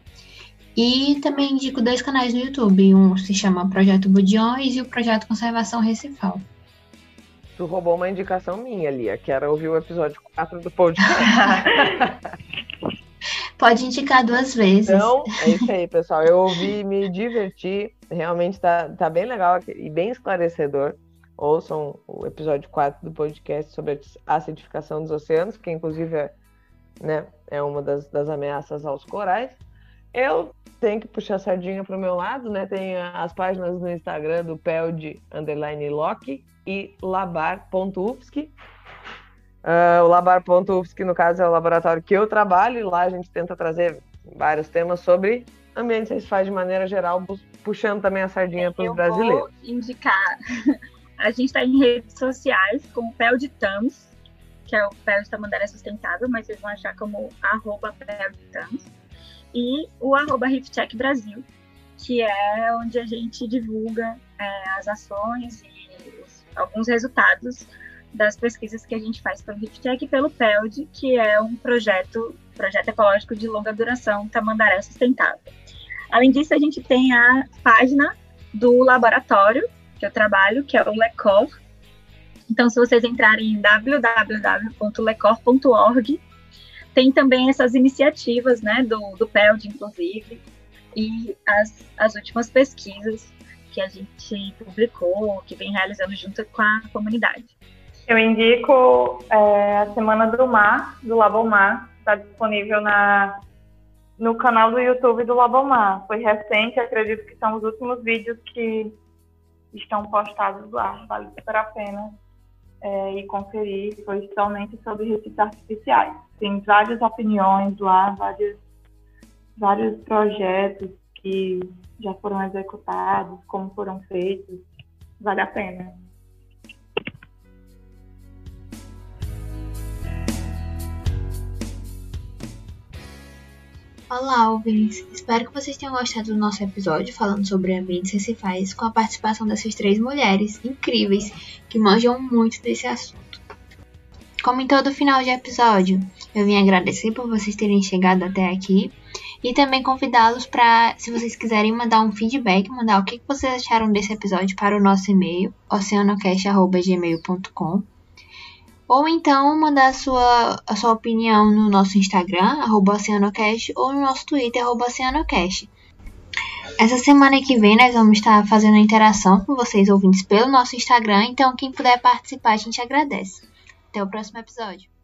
E também indico dois canais no YouTube. Um se chama Projeto Budiões e o Projeto Conservação Recifal. Tu roubou uma indicação minha, Lia, que era ouvir o episódio 4 do podcast. Pode indicar duas vezes. Então, é isso aí, pessoal. Eu ouvi, me diverti. Realmente tá, tá bem legal e bem esclarecedor. ouçam o episódio 4 do podcast sobre a acidificação dos oceanos, que inclusive é, né, é uma das, das ameaças aos corais. Eu tenho que puxar a sardinha para o meu lado, né? Tem as páginas no Instagram do Peld underline Loki e labar.ufsc. Uh, o labar.ufsc, no caso, é o laboratório que eu trabalho, e lá a gente tenta trazer vários temas sobre ambientes recifais de maneira geral, puxando também a sardinha para os brasileiros. Vou indicar. A gente está em redes sociais com o Peld Tams, que é o Peld Tamandaré Sustentável, mas vocês vão achar como arroba Peld Tams e o arroba Brasil, que é onde a gente divulga é, as ações e os, alguns resultados das pesquisas que a gente faz pelo Riftcheck e pelo PELD, que é um projeto, projeto ecológico de longa duração Tamandaré Sustentável. Além disso, a gente tem a página do laboratório que eu trabalho, que é o LECOR. Então, se vocês entrarem em www.lecor.org, tem também essas iniciativas, né, do, do PELD, inclusive, e as, as últimas pesquisas que a gente publicou, que vem realizando junto com a comunidade. Eu indico é, a Semana do Mar, do Labomar, está disponível na, no canal do YouTube do Labomar. Foi recente, acredito que são os últimos vídeos que estão postados lá. Vale super a pena é, ir conferir. Foi somente sobre recifes artificiais tem várias opiniões lá, vários, vários projetos que já foram executados, como foram feitos. Vale a pena. Olá, ouvintes! Espero que vocês tenham gostado do nosso episódio falando sobre ambientes recifais com a participação dessas três mulheres incríveis que manjam muito desse assunto. Como em todo final de episódio, eu vim agradecer por vocês terem chegado até aqui e também convidá-los para, se vocês quiserem mandar um feedback, mandar o que vocês acharam desse episódio para o nosso e-mail, oceanocast.gmail.com ou então mandar a sua, a sua opinião no nosso Instagram, arroba oceanocast, ou no nosso Twitter, arroba oceanocast. Essa semana que vem nós vamos estar fazendo interação com vocês ouvintes pelo nosso Instagram, então quem puder participar a gente agradece. Até o próximo episódio.